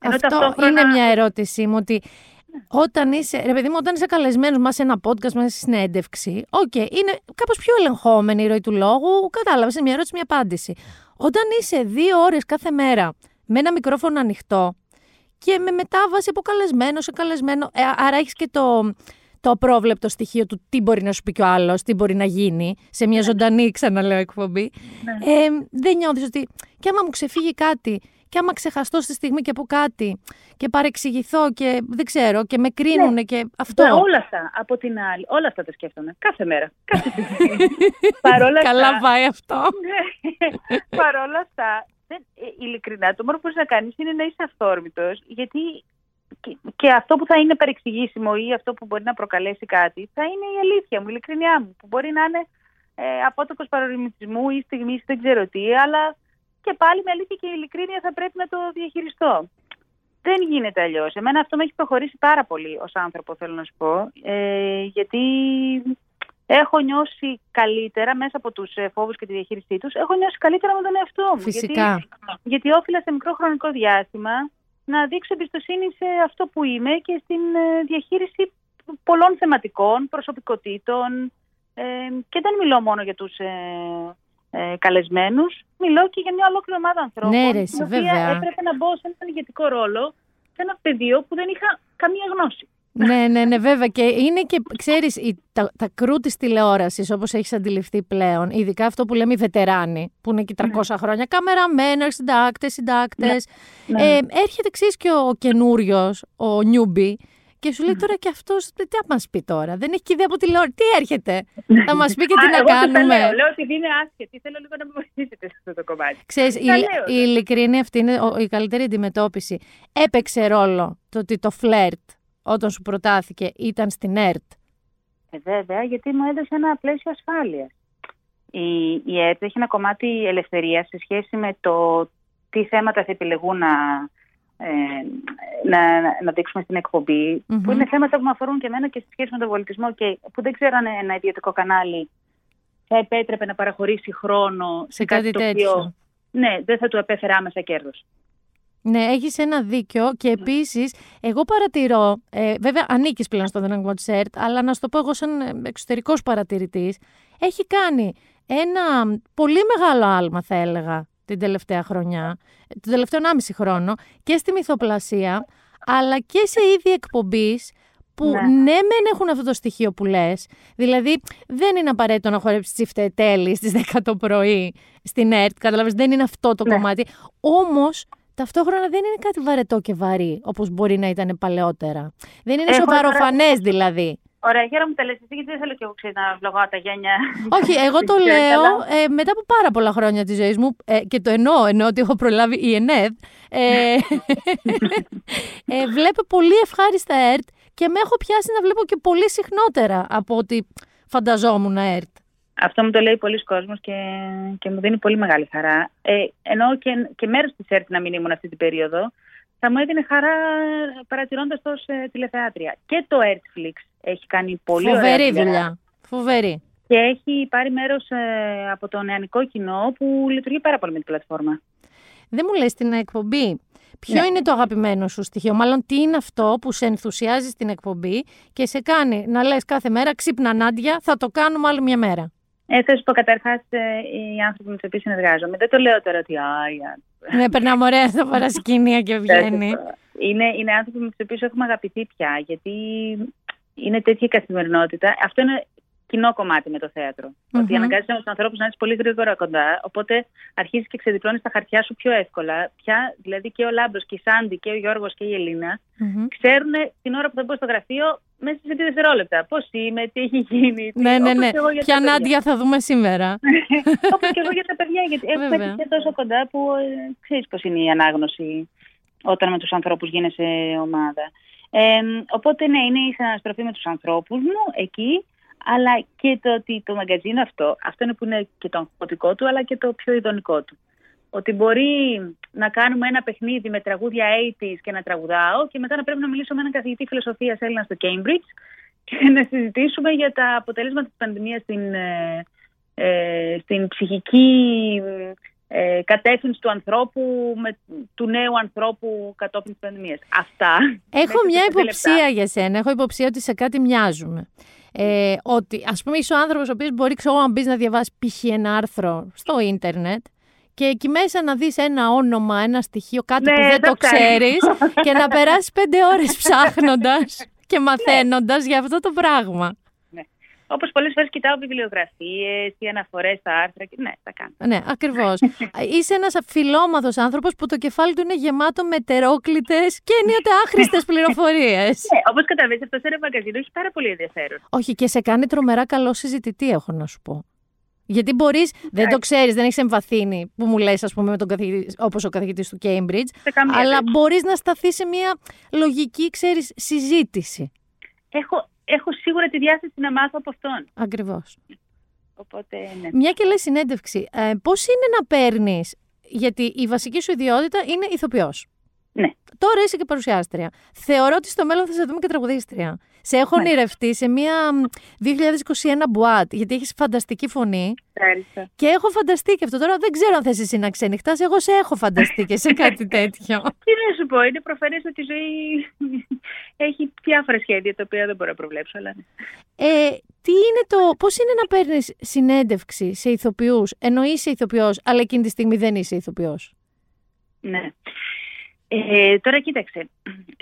Ενώ
Αυτό
ταυτόχρονα-
είναι μια ερώτησή μου ότι Όταν είσαι, ρε παιδί μου, όταν είσαι καλεσμένος μας σε ένα podcast, μέσα σε συνέντευξη, οκ, είναι κάπως πιο ελεγχόμενη η ροή του λόγου. Κατάλαβες, είναι μια ερώτηση, μια απάντηση. Όταν είσαι δύο ώρες κάθε μέρα με ένα μικρόφωνο ανοιχτό και με μετάβαση από καλεσμένο σε καλεσμένο, ε, άρα έχεις και το, το απρόβλεπτο στοιχείο του τι μπορεί να σου πει κι ο άλλος, τι μπορεί να γίνει σε μια ζωντανή, ξαναλέω, εκπομπή.
Ναι.
Ε, δεν νιώθεις ότι. και άμα μου ξεφύγει κάτι, και άμα ξεχαστώ στη στιγμή και πω κάτι και παρεξηγηθώ και δεν ξέρω και με κρίνουνε και αυτό.
Ναι, όλα αυτά από την άλλη. Όλα αυτά τα σκέφτομαι. Κάθε μέρα. Κάθε στιγμή. Παρόλα
Καλά
αυτά.
πάει αυτό.
Ναι. Παρόλα αυτά, δεν, ε, ειλικρινά, το μόνο που μπορείς να κάνεις είναι να είσαι αυθόρμητος, γιατί και, και αυτό που θα είναι παρεξηγήσιμο ή αυτό που μπορεί να προκαλέσει κάτι, θα είναι η αλήθεια μου, η ειλικρινιά μου, που μπορεί να είναι ε, απότοκος παρορμητισμού ή στιγμής δεν ξέρω τι, αλλά και πάλι με αλήθεια και ειλικρίνεια θα πρέπει να το διαχειριστώ. Δεν γίνεται αλλιώς. Εμένα αυτό με έχει προχωρήσει πάρα πολύ ως άνθρωπο, θέλω να σου πω. Ε, γιατί έχω νιώσει καλύτερα μέσα από τους φόβους και τη διαχείρισή τους. Έχω νιώσει καλύτερα με τον εαυτό μου.
Φυσικά.
Γιατί, γιατί όφιλα σε μικρό χρονικό διάστημα να δείξω εμπιστοσύνη σε αυτό που είμαι και στην ε, διαχείριση πολλών θεματικών, προσωπικότητων. Ε, και δεν μιλώ μόνο για τους ε, ε, καλεσμένους, μιλώ και για μια ολόκληρη ομάδα ανθρώπων.
Ναι, ρε,
η
εσύ,
οποία
βέβαια.
έπρεπε να μπω σε έναν ηγετικό ρόλο σε ένα πεδίο που δεν είχα καμία γνώση.
ναι, ναι, ναι, βέβαια. Και είναι και, ξέρεις, η- τα, τα κρού της τηλεόρασης, όπως έχεις αντιληφθεί πλέον, ειδικά αυτό που λέμε οι βετεράνοι, που είναι και 300 χρόνια, καμεραμένες, συντάκτες, συντάκτες.
Ναι.
Ε, έρχεται, ξέρεις, και ο καινούριος, ο νιούμπι, και σου λέει τώρα και αυτός, τι θα μας πει τώρα, δεν έχει και ιδέα από τηλεόραση, τι έρχεται, θα μας πει και τι
Α,
να
εγώ τους τα
κάνουμε.
Λέω, λέω ότι είναι άσχετη. Θέλω λίγο να με βοηθήσετε σε αυτό το κομμάτι.
Ξέρεις, η,
Τα λέω,
η
ναι.
ειλικρίνη αυτή είναι ο- η καλύτερη αντιμετώπιση. Έπαιξε ρόλο το ότι το φλερτ όταν σου προτάθηκε ήταν στην ΕΡΤ.
Ε, βέβαια, γιατί μου έδωσε ένα πλαίσιο ασφάλειας. Η, η ΕΡΤ έχει ένα κομμάτι ελευθερίας σε σχέση με το τι θέματα θα επιλεγούν να, ε, να, να δείξουμε στην εκπομπη
Μμμ.
που είναι θέματα που με αφορούν και εμένα και σε σχέση με τον πολιτισμό και που δεν ξέρω αν ένα ιδιωτικό κανάλι θα επέτρεπε να παραχωρήσει χρόνο
Σε κάτι
το
τέτοιο.
οποίο ναι, δεν θα του επέφερε άμεσα κέρδος.
Ναι, έχεις ένα δίκιο και επίσης εγώ παρατηρώ, ε, βέβαια ανήκεις πλέον στο δυναμικό της ΕΡΤ, αλλά να σου το πω εγώ σαν ε, εξωτερικός παρατηρητής, έχει κάνει ένα πολύ μεγάλο άλμα θα έλεγα την τελευταία χρονιά, ε, τον τελευταίο 1,5 χρόνο και στη μυθοπλασία, αλλά και σε είδη εκπομπής που ναι.
Ναι.
μεν έχουν αυτό το στοιχείο που λες, δηλαδή δεν είναι απαραίτητο να χορέψεις τσιφτετέλη στις 10 το πρωί στην ΕΡΤ, καταλαβαίνεις, δεν είναι αυτό το
Ναι.
κομμάτι, όμως ταυτόχρονα δεν είναι κάτι βαρετό και βαρύ, όπως μπορεί να ήταν παλαιότερα. Δεν είναι
Έχω
σοβαροφανές δηλαδή.
Ωραία, χαίρομαι που τα λες εσύ, γιατί δεν θέλω και εγώ ξέρεις, να βλογάω τα γένια.
Όχι, εγώ το
Δεν ξέρω,
λέω
αλλά-
ε, μετά από πάρα πολλά χρόνια της ζωής μου ε, και το εννοώ, εννοώ ότι έχω προλάβει η ΕΝΕΔ. Ε, ε, βλέπω πολύ ευχάριστα ΕΡΤ και με έχω πιάσει να βλέπω και πολύ συχνότερα από ότι φανταζόμουν ΕΡΤ.
Αυτό μου το λέει πολλοί κόσμος και, και μου δίνει πολύ μεγάλη χαρά. Ε, ενώ και, και μέρος της ΕΡΤ να μην ήμουν αυτή την περίοδο, θα μου έδινε χαρά παρατηρώντας το ως ε, τηλεθεάτρια. Και το Ertflix έχει κάνει πολύ
Φοβερή
ωραία
δουλειά. Φοβερή.
Και έχει πάρει μέρος ε, από το νεανικό κοινό που λειτουργεί πάρα πολύ με την πλατφόρμα.
Δεν μου λες την εκπομπή. Ποιο
Ναι.
είναι το αγαπημένο σου στοιχείο, μάλλον τι είναι αυτό που σε ενθουσιάζει στην εκπομπή και σε κάνει να λες κάθε μέρα ξύπνα Νάντια, θα το κάνουμε άλλη μια μέρα;
Ε, θα σου πω καταρχάς ε, οι άνθρωποι με τους οποίους συνεργάζομαι. Δεν το λέω τώρα ότι «Α, η Άννα».
ναι, περνάμε ωραία στα παρασκήνια και βγαίνει.
Είναι, είναι άνθρωποι με τους οποίους έχουμε αγαπηθεί πια, γιατί είναι τέτοια η καθημερινότητα. Αυτό είναι κοινό κομμάτι με το θεατρο
Μμμ.
Ότι αναγκάζεσαι με τους ανθρώπους να είσαι πολύ γρήγορα κοντά. Οπότε αρχίζεις και ξεδιπλώνεις τα χαρτιά σου πιο εύκολα. Πια δηλαδή και ο Λάμπρος και η Σάντι και ο Γιώργος και η Ελίνα
Μμμ.
ξέρουν την ώρα που θα μπω στο γραφείο μέσα σε δύο δευτερόλεπτα. Πώς είμαι, τι έχει γίνει. τι-
Ναι, ναι,
όπως
ναι.
και εγώ για
Ποια
τα παιδιά.
Νάντια θα δούμε σήμερα.
Όπως και εγώ για τα παιδιά, γιατί έχουμε
Βέβαια.
έρθει πια τόσο κοντά που ε, ξέρεις πώς είναι η ανάγνωση όταν με τους ανθρώπους γίνεσαι ομάδα. Ε, οπότε, ναι, είναι η συναναστροφή με τους ανθρώπους μου εκεί, αλλά και το ότι το μαγκαζίνο αυτό, αυτό είναι που είναι και το αγχωτικό του, αλλά και το πιο ειδονικό του. Ότι μπορεί να κάνουμε ένα παιχνίδι με τραγούδια 80s και να τραγουδάω και μετά να πρέπει να μιλήσω με έναν καθηγητή φιλοσοφίας Έλληνα στο Cambridge και να συζητήσουμε για τα αποτελέσματα της πανδημίας στην, ε, ε, στην ψυχική ε, κατεύθυνση του ανθρώπου, με, του νέου ανθρώπου κατόπιν της πανδημίας. Αυτά.
Έχω μια
σε πέντε
υποψία
λεπτά.
για σένα. Έχω υποψία ότι σε κάτι μοιάζουμε. Ε, ότι, ας πούμε, είσαι ο άνθρωπος ο οποίος μπορεί, ξέρω, να μπεις να διαβάσεις π.χ. ένα άρθρο στο ίντερνετ και εκεί μέσα να δεις ένα όνομα, ένα στοιχείο, κάτι
Ναι,
που δεν
δεν
το
φτάνει.
ξέρεις και να περάσεις πέντε ώρες ψάχνοντας και μαθαίνοντας για αυτό το πράγμα.
Όπως πολλές φορές κοιτάω βιβλιογραφίες ή αναφορές στα άρθρα. και- Ναι, τα κάνω.
Ναι, ακριβώς. Είσαι ένας φιλόμαθος άνθρωπος που το κεφάλι του είναι γεμάτο με τερόκλητες και ενίοτε άχρηστες πληροφορίες.
Ναι, όπως καταλαβαίνεις αυτός σε ένα μαγκαζίνο έχει πάρα πολύ ενδιαφέρον.
Όχι, και σε κάνει τρομερά καλό συζητητή, έχω να σου πω. Γιατί μπορείς, δεν το ξέρεις, δεν έχεις εμβαθύνει που μου λες, ας πούμε, με τον καθηγητή, όπως ο καθηγητής του Cambridge,
Σε καμία
αλλά
περίπτωση.
μπορείς να σταθεί σε μια λογική, ξέρεις, συζήτηση.
Έχω, έχω σίγουρα τη διάθεση να μάθω από αυτόν.
Ακριβώς.
Οπότε, ναι.
Μια και λε συνέντευξη, ε, πώς είναι να παίρνεις, γιατί η βασική σου ιδιότητα είναι ηθοποιός.
Ναι.
Τώρα είσαι και παρουσιάστρια. Θεωρώ ότι στο μέλλον θα σε δούμε και τραγουδίστρια. Σε έχω
Μάλιστα.
ονειρευτεί σε μια μ, 2021 μπουάτ, γιατί έχεις φανταστική φωνή.
Ευχαριστώ.
Και έχω φανταστεί και αυτό. Τώρα δεν ξέρω αν θες εσύ να ξενυχτάς, Εγώ σε έχω φανταστεί και σε κάτι τέτοιο.
Τι να σου πω, είναι προφανές ότι η ζωή έχει διάφορα σχέδια τα οποία δεν μπορώ να προβλέψω. Αλλά ναι.
Ε, τι είναι το, πώς είναι να παίρνεις συνέντευξη σε ηθοποιούς, ενώ είσαι ηθοποιός, αλλά εκείνη τη στιγμή δεν είσαι ηθοποιός;
ναι. Ε, τώρα κοίταξε,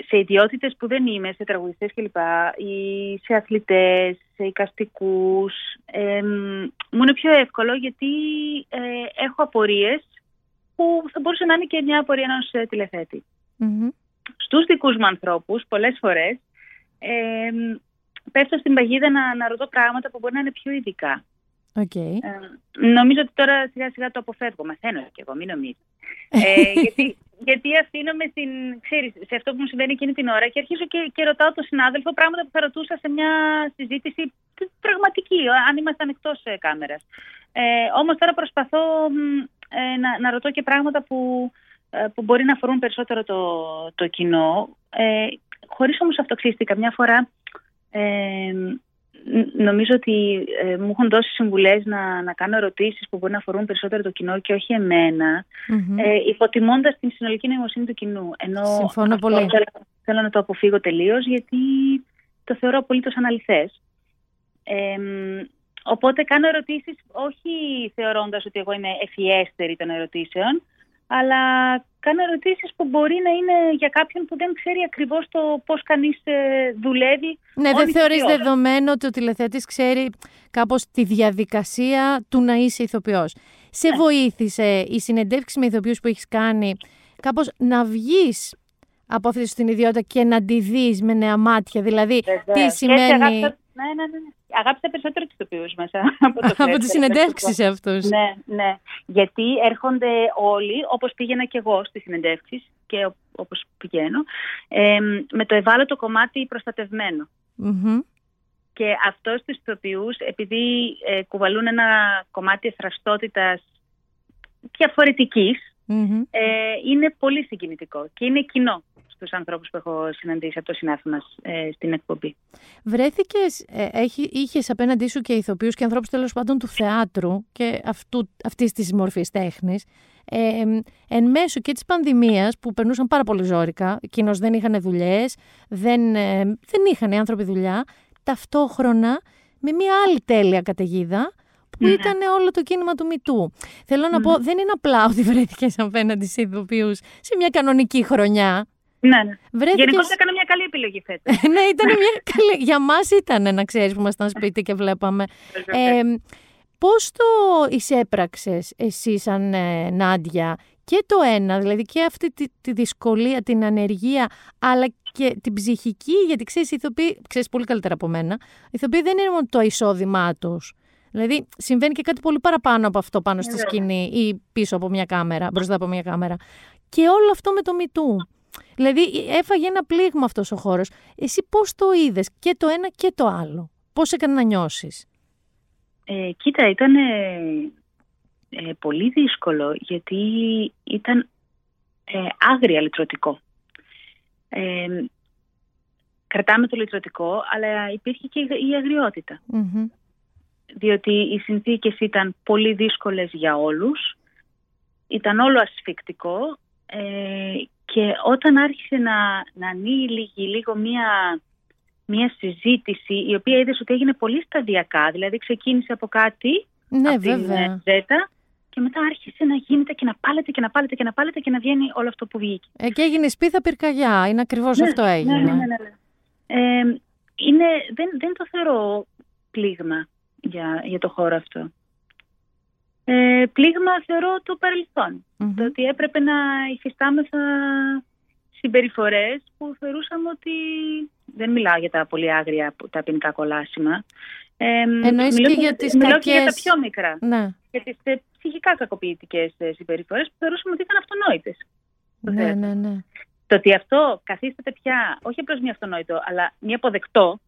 σε ιδιότητες που δεν είμαι, σε τραγουδιστές κλπ, ή σε αθλητές, σε εικαστικούς, ε, μου είναι πιο εύκολο γιατί ε, έχω απορίες που θα μπορούσε να είναι και μια απορία ενός ε, τηλεθέτη.
Μμμ.
στους δικούς μου ανθρώπους πολλές φορές ε, πέφτω στην παγίδα να, να ρωτώ πράγματα που μπορεί να είναι πιο ειδικά.
Οκ.
Ε, νομίζω ότι τώρα σιγά σιγά το αποφεύγω. Μαθαίνω και εγώ, μην νομίζεις. Ε, γιατί, γιατί αφήνομαι στην, ξέρεις, σε αυτό που μου συμβαίνει εκείνη την ώρα και αρχίζω και, και ρωτάω τον συνάδελφο πράγματα που θα ρωτούσα σε μια συζήτηση πραγματική, αν ήμασταν εκτός ε, κάμερας. Ε, όμως τώρα προσπαθώ μ, ε, να, να ρωτώ και πράγματα που, ε, που μπορεί να αφορούν περισσότερο το, το κοινό, ε, χωρίς όμως αυτοξύστη. Καμιά φορά ε, ν- νομίζω ότι ε, μου έχουν δώσει συμβουλές να, να κάνω ερωτήσεις που μπορεί να αφορούν περισσότερο το κοινό και όχι εμένα,
Μμμ.
ε, υποτιμώντας την συνολική νοημοσύνη του κοινού. Ενώ
Συμφωνώ
αυτό
πολύ.
Θέλω, θέλω να το αποφύγω τελείως γιατί το θεωρώ απολύτως αναλυθές. Ε, μ, οπότε κάνω ερωτήσεις όχι θεωρώντας ότι εγώ είμαι ευφιέστερη των ερωτήσεων, αλλά κάνω ερωτήσεις που μπορεί να είναι για κάποιον που δεν ξέρει ακριβώς το πώς κανείς ε, δουλεύει.
Ναι,
όλη
δεν
τη
θεωρείς
ώρα.
δεδομένο ότι ο τηλεθέτης ξέρει κάπως τη διαδικασία του να είσαι ηθοποιός. Σε βοήθησε η συνεντεύξη με ηθοποιούς που έχεις κάνει κάπως να βγεις από αυτή την ιδιότητα και να τη δεις με νέα μάτια. Δηλαδή, τι
Βεβαίως. Και έτσι
σημαίνει
αγάπησα- Ναι, ναι, ναι. ναι. Αγάπησα περισσότερο τους ηθοποιούς μέσα από το
από
φλερτ,
τις
θέλω να σου πω.
συνεντεύξεις σε αυτούς.
Ναι, ναι. Γιατί έρχονται όλοι, όπως πήγαινα και εγώ στις συνεντεύξεις και ο- όπως πηγαίνω, ε, με το ευάλωτο κομμάτι προστατευμένο.
Μμμ.
Και αυτός στους ηθοποιούς, επειδή ε, κουβαλούν ένα κομμάτι εθραστότητας διαφορετικής,
Μμμ.
ε, είναι πολύ συγκινητικό και είναι κοινό στους ανθρώπους που έχω συναντήσει από το συνάφη μας ε, στην εκπομπή.
Βρέθηκες, έχει, είχες απέναντί σου και ηθοποιούς και ανθρώπους τέλος πάντων του θεάτρου και αυτού, αυτής της μορφής τέχνης ε, εν μέσω και της πανδημίας που περνούσαν πάρα πολύ ζώρικα, εκείνος δεν είχαν δουλειές, δεν, ε, δεν είχαν οι άνθρωποι δουλειά, ταυτόχρονα με μια άλλη τέλεια καταιγίδα που
Ναι.
ήταν όλο το κίνημα του Μητού. Θέλω να πω, δεν είναι απλά ότι βρέθηκες απέναντι σε ηθοποιούς σε μια κανονική χρονιά.
Ναι, ναι.
Βρέθηκες...
Γενικώς έκανα μια καλή επιλογή φέτος.
ναι, ήταν μια καλή. Για μας ήταν να ξέρεις που ήμασταν σπίτι και βλέπαμε. Ε, Πώς το εισέπραξες εσύ, σαν ε, Νάντια, και το ένα, δηλαδή και αυτή τη, τη δυσκολία, την ανεργία, αλλά και την ψυχική, γιατί ξέρεις, οι ηθοποιοί, ξέρεις πολύ καλύτερα από μένα, οι ηθοποιοί δεν είναι μόνο το εισόδημά τους. Δηλαδή, συμβαίνει και κάτι πολύ παραπάνω από αυτό πάνω στη
Βέβαια.
σκηνή ή πίσω από μια κάμερα, μπροστά από μια κάμερα. Και όλο αυτό με το μητού. Δηλαδή, έφαγε ένα πλήγμα αυτός ο χώρος. Εσύ πώς το είδες και το ένα και το άλλο; Πώς έκανε να νιώσεις;
Ε, κοίτα, ήταν ε, ε, πολύ δύσκολο γιατί ήταν ε, άγρια λυτρωτικό. Ε, κρατάμε το λυτρωτικό, αλλά υπήρχε και η αγριότητα. Διότι οι συνθήκες ήταν πολύ δύσκολες για όλους ήταν όλο ασφικτικό ε, και όταν άρχισε να, να ανοίγει λίγο μία, μία συζήτηση η οποία είδες ότι έγινε πολύ σταδιακά, δηλαδή ξεκίνησε από κάτι
Ναι,
από την ε,
βέβαια.
Ζέτα και μετά άρχισε να γίνεται και να πάλεται και να πάλεται και να πάλεται και να βγαίνει όλο αυτό που βγήκε.
Ε, και έγινε σπίθα πυρκαγιά. Είναι ακριβώς αυτό
ναι,
έγινε.
Ναι, ναι, ναι, ναι. Ε, είναι, δεν, δεν το θεωρώ πλήγμα για, για το χώρο αυτό. Ε, πλήγμα θεωρώ το παρελθόν.
Μμμ.
Το ότι έπρεπε να υφιστάμεθα συμπεριφορές που θεωρούσαμε ότι... Δεν μιλάω για τα πολύ άγρια, που- τα ποινικά κολάσιμα. Ε,
Εννοείς
μιλώ
και για τις
μιλώ και για τα
κακές-
πιο μικρά.
Ναι,
Για τις ε, ψυχικά κακοποιητικές ε, συμπεριφορές που θεωρούσαμε ότι ήταν αυτονόητες. Το
ναι,
θέατρο.
ναι, ναι.
Το ότι αυτό καθίσταται πια όχι απλώς μη αυτονόητο, αλλά μη αποδεκτό,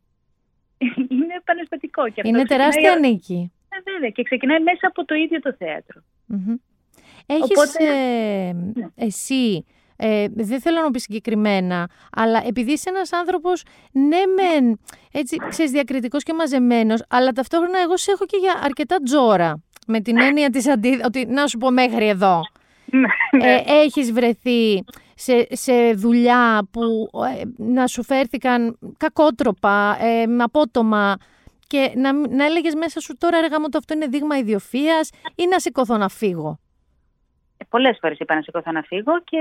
είναι επαναισθητικό. Και αυτό
Είναι
ξεκινάει-
τεράστια νίκη.
Ε, βέβαια, και ξεκινάει μέσα από το ίδιο το θέατρο.
Μμμ. Έχεις
Οπότε-
ε,
Ναι.
εσύ, ε, δεν θέλω να πεις συγκεκριμένα, αλλά επειδή είσαι ένας άνθρωπος, ναι μεν, έτσι, ξέρεις, διακριτικός και μαζεμένος, αλλά ταυτόχρονα εγώ σε έχω και για αρκετά τζόρα. Με την έννοια της αντί... ότι να σου πω μέχρι εδώ.
Ναι.
ε, έχεις βρεθεί σε, σε δουλειά που ε, να σου φέρθηκαν κακότροπα, ε, με απότομα και να, μ- να έλεγες μέσα σου τώρα ρε γάμο το αυτό είναι δείγμα ιδιοφίας ή να σηκωθώ να φύγω.
Πολλές φορές είπα να σηκωθώ να φύγω και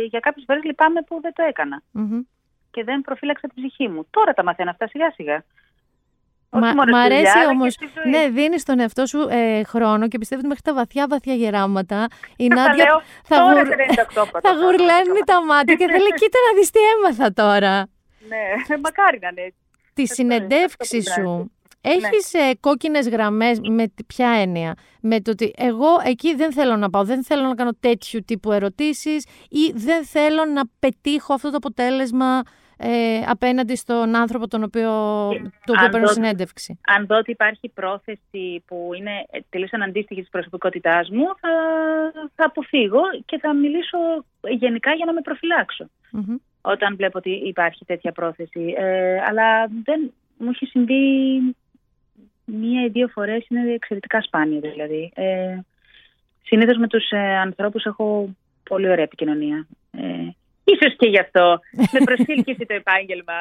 ε, για κάποιες φορές λυπάμαι που δεν το έκανα.
Μμμ.
Και δεν προφύλαξα την ψυχή μου. Τώρα τα μαθαίνω αυτά σιγά σιγά.
Μα,
Όχι μόνο
μ'
στη δουλειά,
αρέσει
αλλά και
όμω.
στη ζωή.
Ναι, δίνεις τον εαυτό σου ε, χρόνο και πιστεύω ότι μέχρι τα βαθιά βαθιά γεράματα η
Τα
Νάντια
λέω
θα,
τώρα
γουρ...
σε 98 πρώτα.
θα γουρλάνει τα μάτια και θα λέει: Κοίτα να δεις τι έμαθα τώρα.
Ναι, μακάρι να είναι έτσι.
Τη
Αυτό είναι,
συνεντεύξη
αυτό που
σου. Έχεις ε, κόκκινες γραμμές με τι- ποια έννοια; Με το ότι εγώ εκεί δεν θέλω να πάω, δεν θέλω να κάνω τέτοιου τύπου ερωτήσεις ή δεν θέλω να πετύχω αυτό το αποτέλεσμα ε, απέναντι στον άνθρωπο τον οποίο, του οποίου
αν
παίρνω
δω-
συνέντευξη.
αν δω ότι υπάρχει πρόθεση που είναι τελείως αναντίστοιχη της προσωπικότητάς μου, θα, θα αποφύγω και θα μιλήσω γενικά για να με προφυλάξω.
Μμμ.
Όταν βλέπω ότι υπάρχει τέτοια πρόθεση. Ε, αλλά δεν μου έχει συμβεί μία ή δύο φορές, είναι εξαιρετικά σπάνιο δηλαδή. Ε, συνήθως με τους ε, ανθρώπους έχω πολύ ωραία επικοινωνία. Ε, ίσως και γι' αυτό με προσήλκησε το επάγγελμα.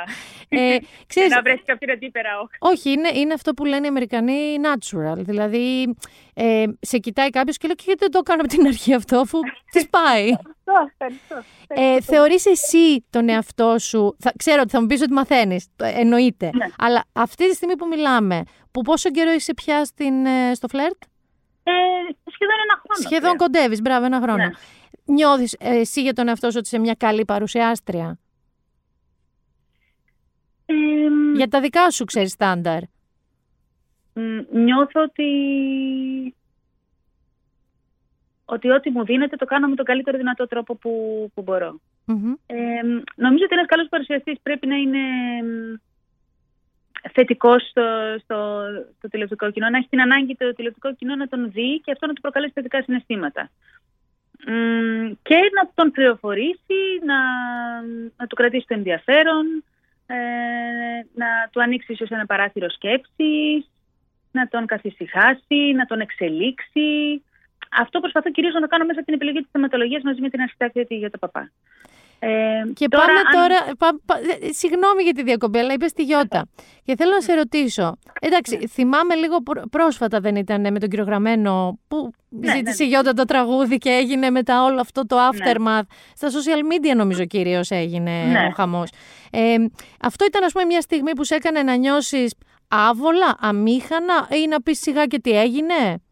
Ε, ξέρεις,
να βρέσει κάποιον αντίπερα όχθη.
όχι, είναι, είναι αυτό που λένε οι Αμερικανοί natural. Δηλαδή, ε, σε κοιτάει κάποιος και λέει: «Και Γιατί δεν το έκανα από την αρχή αυτό, αφού της πάει.
Αυτό, ευχαριστώ.
Ε, θεωρείς εσύ τον εαυτό σου, θα, ξέρω ότι θα μου πεις ότι μαθαίνεις, το- εννοείται,
Ναι.
αλλά αυτή τη στιγμή που μιλάμε, που πόσο καιρό είσαι πια στην, ε, στο φλερτ,
Ε, σχεδόν ένα χρόνο.
σχεδόν
πλέον.
κοντεύεις, μπράβο, ένα χρόνο.
Ναι.
Νιώθεις ε, εσύ για τον εαυτό σου ότι είσαι μια καλή παρουσιάστρια,
Ε,
για τα δικά σου ξέρεις στάνταρ.
μ, νιώθω ότι... ότι ό,τι μου δίνεται το κάνω με τον καλύτερο δυνατό τρόπο που, που μπορώ.
Μμμ.
Ε, νομίζω ότι ένας καλός παρουσιαστής πρέπει να είναι μ, θετικός στο, στο, στο τηλεοπτικό κοινό, να έχει την ανάγκη το τηλεοπτικό κοινό να τον δει και αυτό να του προκαλέσει θετικά συναισθήματα. Μ, και να τον πληροφορήσει, να, να του κρατήσει το ενδιαφέρον, ε, να του ανοίξει ίσως ένα παράθυρο σκέψης, να τον καθησυχάσει, να τον εξελίξει. Αυτό προσπαθώ κυρίως να το κάνω μέσα από την επιλογή της θεματολογίας μαζί με την αρχιτάκτη για το παπά. Ε,
Και
τώρα,
πάμε
αν-
τώρα. πα- πα- ε, συγγνώμη για τη διακοπή, αλλά είπες τη Γιώτα. Και θέλω να σε ρωτήσω. Εντάξει, θυμάμαι λίγο πρό- πρόσφατα δεν ήταν ε, με τον κύριο Γραμμένο που
Ναι,
ζήτησε
ναι.
η Γιώτα το τραγούδι και έγινε μετά όλο αυτό το aftermath. Στα social media νομίζω κυρίως έγινε
Ναι.
ο χαμός. Ε, αυτό ήταν, ας πούμε, μια στιγμή που σε έκανε να νιώσεις άβολα, αμήχανα ή να πεις σιγά και τι έγινε;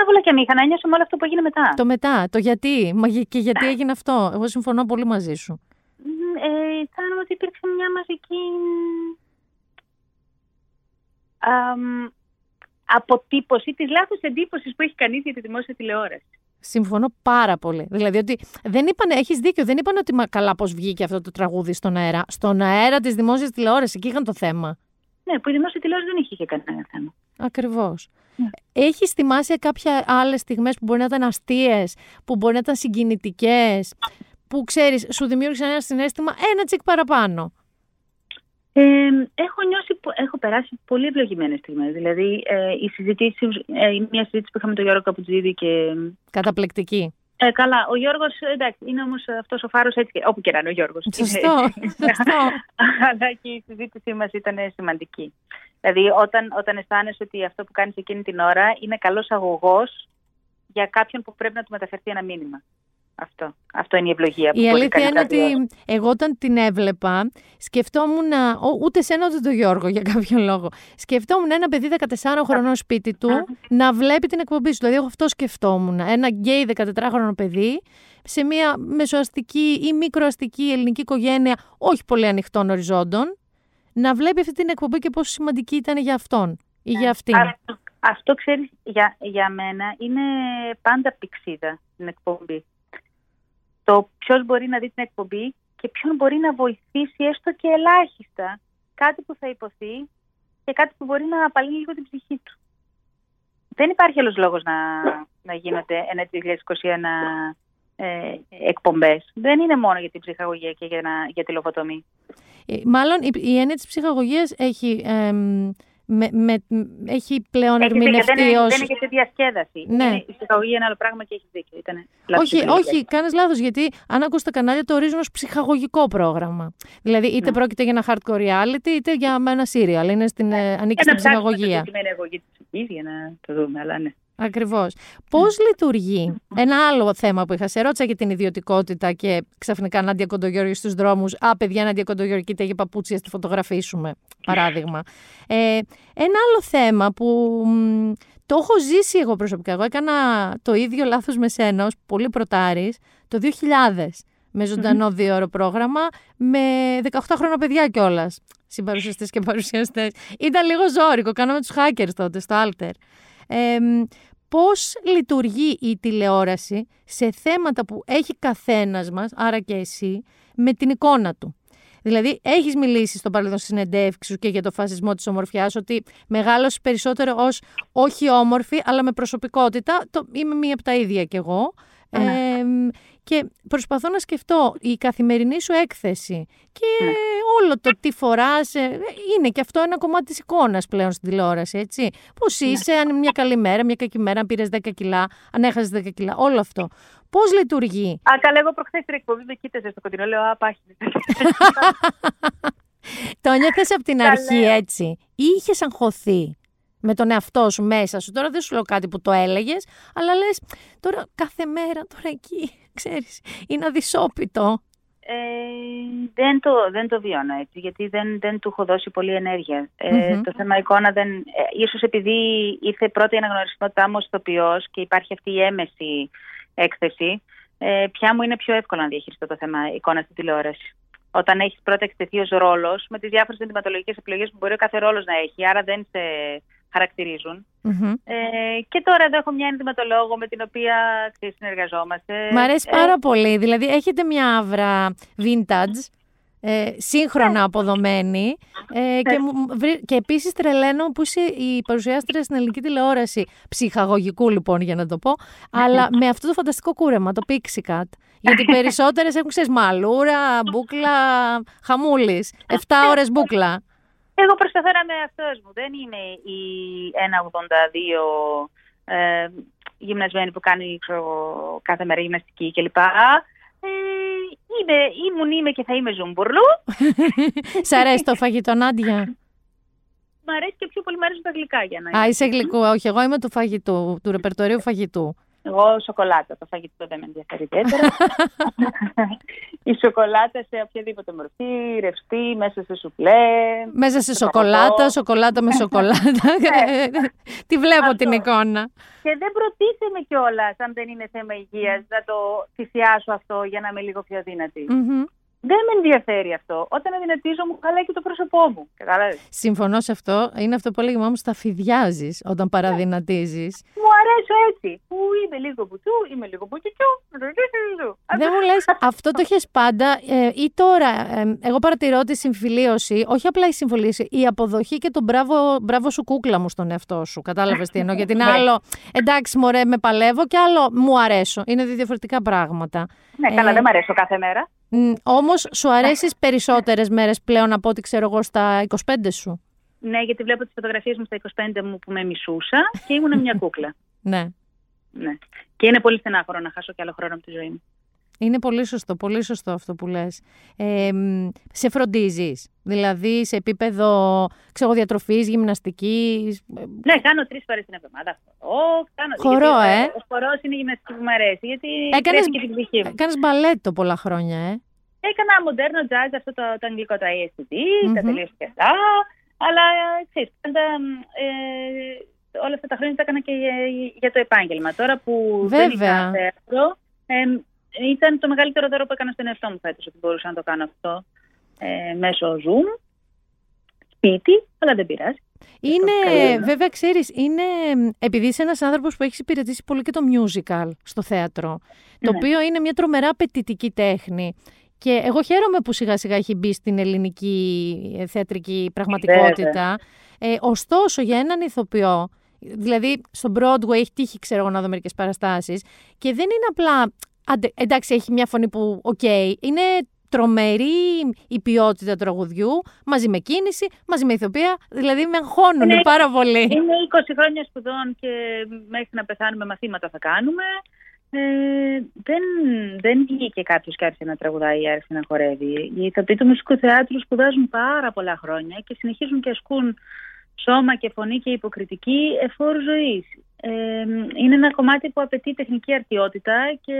Άβολα και μήχα, να νιώσω με όλο αυτό που έγινε μετά.
Το μετά, το γιατί, μα γε- και γιατί έγινε αυτό. Εγώ συμφωνώ πολύ μαζί σου.
Μ, Ε, αισθάνομαι ότι υπήρξε μια μαζική αμ, αποτύπωση της λάθος εντύπωσης που έχει κανείς για τη δημόσια τηλεόραση.
Συμφωνώ πάρα πολύ. Δηλαδή ότι δεν είπανε, έχεις δίκιο, δεν είπαν ότι μα, καλά πώς βγήκε αυτό το τραγούδι στον αέρα. Στον αέρα της δημόσιας τηλεόρασης, εκεί είχαν το θέμα.
Ναι, που η δημόσια τηλεόραση δεν είχε και κανένα θέμα.
Ακριβώς.
Ναι.
Έχεις θυμάσαι κάποια άλλες στιγμές που μπορεί να ήταν αστείες, που μπορεί να ήταν συγκινητικές, που ξέρεις, σου δημιούργησαν ένα συνέστημα ένα τσικ παραπάνω;
Ε, έχω νιώσει, πο- έχω περάσει πολύ ευλογημένες στιγμές. Δηλαδή, ε, η συζήτηση, ε, μια συζήτηση που είχαμε με τον Γιώργο Καπουτζίδη και
Καταπληκτική.
Ε, καλά, ο Γιώργος, εντάξει, είναι όμως αυτός ο φάρος έτσι, και- όπου και να είναι ο Γιώργος.
Σωστό, σωστό.
Αλλά και η συζήτησή μας ήταν σημαντική. Δηλαδή, όταν, όταν αισθάνεσαι ότι αυτό που κάνεις εκείνη την ώρα είναι καλός αγωγός για κάποιον που πρέπει να του μεταφερθεί ένα μήνυμα. Αυτό, αυτό είναι η ευλογία που
Η
μπορεί
αλήθεια
κανείς
είναι
να βιώσει.
ότι εγώ όταν την έβλεπα, σκεφτόμουν, ο- ούτε σένα ούτε τον Γιώργο για κάποιο λόγο, σκεφτόμουν ένα παιδί 14 χρονών σπίτι του να βλέπει την εκπομπή σου. Δηλαδή, εγώ αυτό σκεφτόμουν. Ένα γκέι 14χρονο παιδί σε μια μεσοαστική ή μικροαστική ελληνική οικογένεια, όχι πολύ ανοιχτών οριζόντων, να βλέπει αυτή την εκπομπή και πόσο σημαντική ήταν για αυτόν ή για αυτήν.
Αυτό, αυτό ξέρεις, για, για μένα είναι πάντα πηξίδα στην εκπομπή. Το ποιος μπορεί να δει την εκπομπή και ποιον μπορεί να βοηθήσει έστω και ελάχιστα κάτι που θα υποθεί και κάτι που μπορεί να απαλύνει λίγο την ψυχή του. Δεν υπάρχει άλλος λόγος να, να γίνονται ένα 2021 ε, εκπομπές. Δεν είναι μόνο για την ψυχαγωγία και για, να, για τη λογοτομή.
Ε, Μάλλον η, η έννοια της ψυχαγωγίας έχει, εμ, με, με- έχει πλέον
Έχεις δίκιο, δεν,
ερμηνευτεί
είναι,
ως...
δεν είναι και σε διασκέδαση.
Ναι.
Είναι, η ψυχαγωγία είναι ένα άλλο πράγμα και έχεις δίκιο. Ήτανε λάθος
Όχι,
επιλογή.
όχι, κάνεις λάθος. Γιατί αν ακούς τα κανάλια το ορίζουν ως ψυχαγωγικό πρόγραμμα. Δηλαδή, είτε
Ναι.
πρόκειται για ένα hard reality, είτε για ένα serial. Είναι στην, ε, ανήκει στην
Για να ψάξουμε
ψυχαγωγία.
το τι σημαίνει αγωγή της ψυχής για να το δούμε, αλλά ναι.
Ακριβώς. Πώς λειτουργεί. Ένα άλλο θέμα που είχα; Σε ρώτησα για την ιδιωτικότητα και ξαφνικά Νάντια Κοντογιώργη στους δρόμους. Α, παιδιά, Νάντια Κοντογιώργη, κοίτα, έχει παπούτσια, στη φωτογραφίσουμε. Παράδειγμα. Ε, ένα άλλο θέμα που μ, το έχω ζήσει εγώ προσωπικά. Εγώ έκανα το ίδιο λάθος με σένα, ως πολύ πρωτάρης, το 2000. Με ζωντανό δύο ώρο πρόγραμμα, με 18 χρόνια παιδιά κιόλας. Συμπαρουσιαστές και παρουσιαστές. Ήταν λίγο ζώρικο. Κάναμε τους hackers τότε στο Alter. Ε, πώς λειτουργεί η τηλεόραση σε θέματα που έχει καθένας μας, άρα και εσύ, με την εικόνα του; Δηλαδή, έχεις μιλήσει στο παρελθόν στη συνεντεύξη σου και για το φασισμό της ομορφιάς, ότι μεγάλωσες περισσότερο ως όχι όμορφη, αλλά με προσωπικότητα. Το, είμαι μία από τα ίδια κι εγώ. Ε, και προσπαθώ να σκεφτώ η καθημερινή σου έκθεση και όλο το τι φοράς, ε, είναι και αυτό ένα κομμάτι της εικόνας πλέον στην τηλεόραση, έτσι. Πώς είσαι, αν είναι μια καλή μέρα, μια κακή μέρα, αν πήρες 10 κιλά, αν έχασες 10 κιλά, όλο αυτό. Πώς λειτουργεί;
Α, καλά, εγώ προχθές την εκπομπή με κοίταζε στο κοντινό, λέω, α, πάχει.
Το νιώθες από την
Καλέ.
αρχή έτσι ή είχες αγχωθεί με τον εαυτό σου μέσα σου. Τώρα δεν σου λέω κάτι που το έλεγες, αλλά λες τώρα κάθε μέρα, τώρα εκεί, ξέρεις, είναι αδυσόπιτο.
Ε, δεν, το, δεν το βιώνω έτσι, γιατί δεν, δεν του έχω δώσει πολύ ενέργεια. Ε,
Μμμ.
Το θέμα εικόνα δεν... Ε, ίσως επειδή ήρθε πρώτη η αναγνωρισιμότητά μου ως ηθοποιός και υπάρχει αυτή η έμεση έκθεση, ε, πια μου είναι πιο εύκολο να διαχειριστώ το θέμα εικόνα στην τηλεόραση. Όταν έχεις πρώτα εκτεθεί ως ρόλος, με τις διάφορες ενδυματολογικέ επιλογές που μπορεί ο κάθε ρόλος να έχει, άρα δεν σε χαρακτηρίζουν.
Μμμ.
Ε, και τώρα εδώ έχω μια ενδυματολόγο με την οποία ξέρεις, συνεργαζόμαστε.
Μ' αρέσει
Ε,
πάρα πολύ. Δηλαδή, έχετε μια άβρα vintage, ε, σύγχρονα αποδομένη ε, και, μου- βρει- και επίσης τρελαίνω που είσαι η παρουσιάστρια στην ελληνική τηλεόραση, ψυχαγωγικού λοιπόν για να το πω, αλλά με αυτό το φανταστικό κούρεμα, το Pixie Cat. Γιατί οι περισσότερες έχουν ξέρεις μαλούρα, μπούκλα, χαμούλης, 7 ώρες μπούκλα.
Εγώ προσπαθώ να είμαι αυτός μου. Δεν είμαι η 1,82 ε, γυμνασμένη που κάνει ξέρω, κάθε μέρα γυμναστική κλπ. Ε, είμαι, ήμουν, είμαι και θα είμαι ζούμπουρλου.
Σ' αρέσει το φαγητό, Νάντια;
Μ' αρέσει και πιο πολύ μ' αρέσουν τα γλυκά για να
Α, είσαι γλυκού. Όχι, εγώ είμαι του φαγητού, του ρεπερτορίου φαγητού.
Εγώ σοκολάτα, το φαγητό δεν με ενδιαφέρει ιδιαίτερα. η σοκολάτα σε οποιαδήποτε μορφή, ρευστή, μέσα σε σουφλέ.
Μέσα σε
Το
σοκολάτα,
παγωτό.
σοκολάτα με σοκολάτα. Τη βλέπω
Αυτό.
την εικόνα.
Και δεν προτίθεμαι κιόλας, αν δεν είναι θέμα υγείας, να το θυσιάσω αυτό για να είμαι λίγο πιο δυνατή.
Μμμ.
Δεν με ενδιαφέρει αυτό. Όταν αδυνατίζω μου χαλάει και το πρόσωπό μου. Κατάλαβες;
Συμφωνώ σε αυτό. Είναι αυτό που έλεγε η μάμα μου, σταφυδιάζει όταν παραδυνατίζεις.
Μου αρέσω έτσι. Που είμαι λίγο μπουτσού, είμαι λίγο μπουτσουτσού.
Δεν μου λες, αυτό το έχεις πάντα ε, ή τώρα. ε, εγώ παρατηρώ τη συμφιλίωση, όχι απλά η συμφιλίωση, η αποδοχή και το μπράβο, μπράβο σου κούκλα μου στον εαυτό σου. Κατάλαβες τι εννοώ; Γιατί είναι
Ναι.
άλλο, εντάξει, μωρέ, με παλεύω και άλλο μου αρέσω. Είναι δύο διαφορετικά πράγματα.
Ναι, καλά,
Ε,
δεν μ' αρέσω κάθε μέρα.
Όμως σου αρέσεις περισσότερες μέρες πλέον από ό,τι ξέρω εγώ στα 25 σου;
Ναι, γιατί βλέπω τις φωτογραφίες μου στα 25 μου που με μισούσα και ήμουν μια κούκλα.
ναι.
ναι. Και είναι πολύ στενάχωρο να χάσω κι άλλο χρόνο από τη ζωή μου.
Είναι πολύ σωστό, πολύ σωστό αυτό που λες. Ε, σε φροντίζεις, δηλαδή σε επίπεδο ξέρω, διατροφής, γυμναστικής.
Ναι, κάνω τρεις φορές την εβδομάδα χορό. Κάνω,
χορό,
γιατί,
ε.
Ο χορός είναι η γυμναστική που μου αρέσει, γιατί
έκανες,
και την ψυχή μου.
Έκανες μπαλέτο πολλά χρόνια, ε.
Έκανα μοντέρνο jazz, αυτό το, το αγγλικό το ASCD, mm-hmm. τα τελείως και αυτά. Αλλά, ξέρεις, πάντα, ε, όλα αυτά τα χρόνια τα έκανα και για, για το επάγγελμα. Τώρα που
Βέβαια.
δεν είχα θέατρο, ε, ήταν το μεγαλύτερο δώρο που έκανα στον εαυτό μου φέτος, ότι μπορούσα να το κάνω αυτό ε, μέσω Zoom, σπίτι, αλλά δεν πειράζει.
Είναι, βέβαια, ξέρεις, είναι, επειδή είσαι ένας άνθρωπος που έχεις υπηρετήσει πολύ και το musical στο θέατρο, το
Ναι.
οποίο είναι μια τρομερά απαιτητική τέχνη. Και εγώ χαίρομαι που σιγά σιγά έχει μπει στην ελληνική ε, θεατρική πραγματικότητα. Ε, ωστόσο, για έναν ηθοποιό, δηλαδή στο Broadway έχει τύχει, ξέρω εγώ, να δω μερικές παραστάσεις, και δεν είναι απλά, αντε- εντάξει, έχει μια φωνή που, οκ, είναι τρομερή η ποιότητα τραγουδιού, μαζί με κίνηση, μαζί με ηθοποιία, δηλαδή με αγχώνουν
Είναι-
πάρα πολύ.
Είναι 20 χρόνια σπουδών και μέχρι να πεθάνουμε μαθήματα θα κάνουμε. Ε, δεν, δεν βγήκε κάποιος και άρχισε να τραγουδάει ή άρχισε να χορεύει. Οι ηθοποιοί του μουσικού θεάτρου σπουδάζουν πάρα πολλά χρόνια και συνεχίζουν και ασκούν σώμα και φωνή και υποκριτική εφόρου ζωής. Ε, είναι ένα κομμάτι που απαιτεί τεχνική αρτιότητα και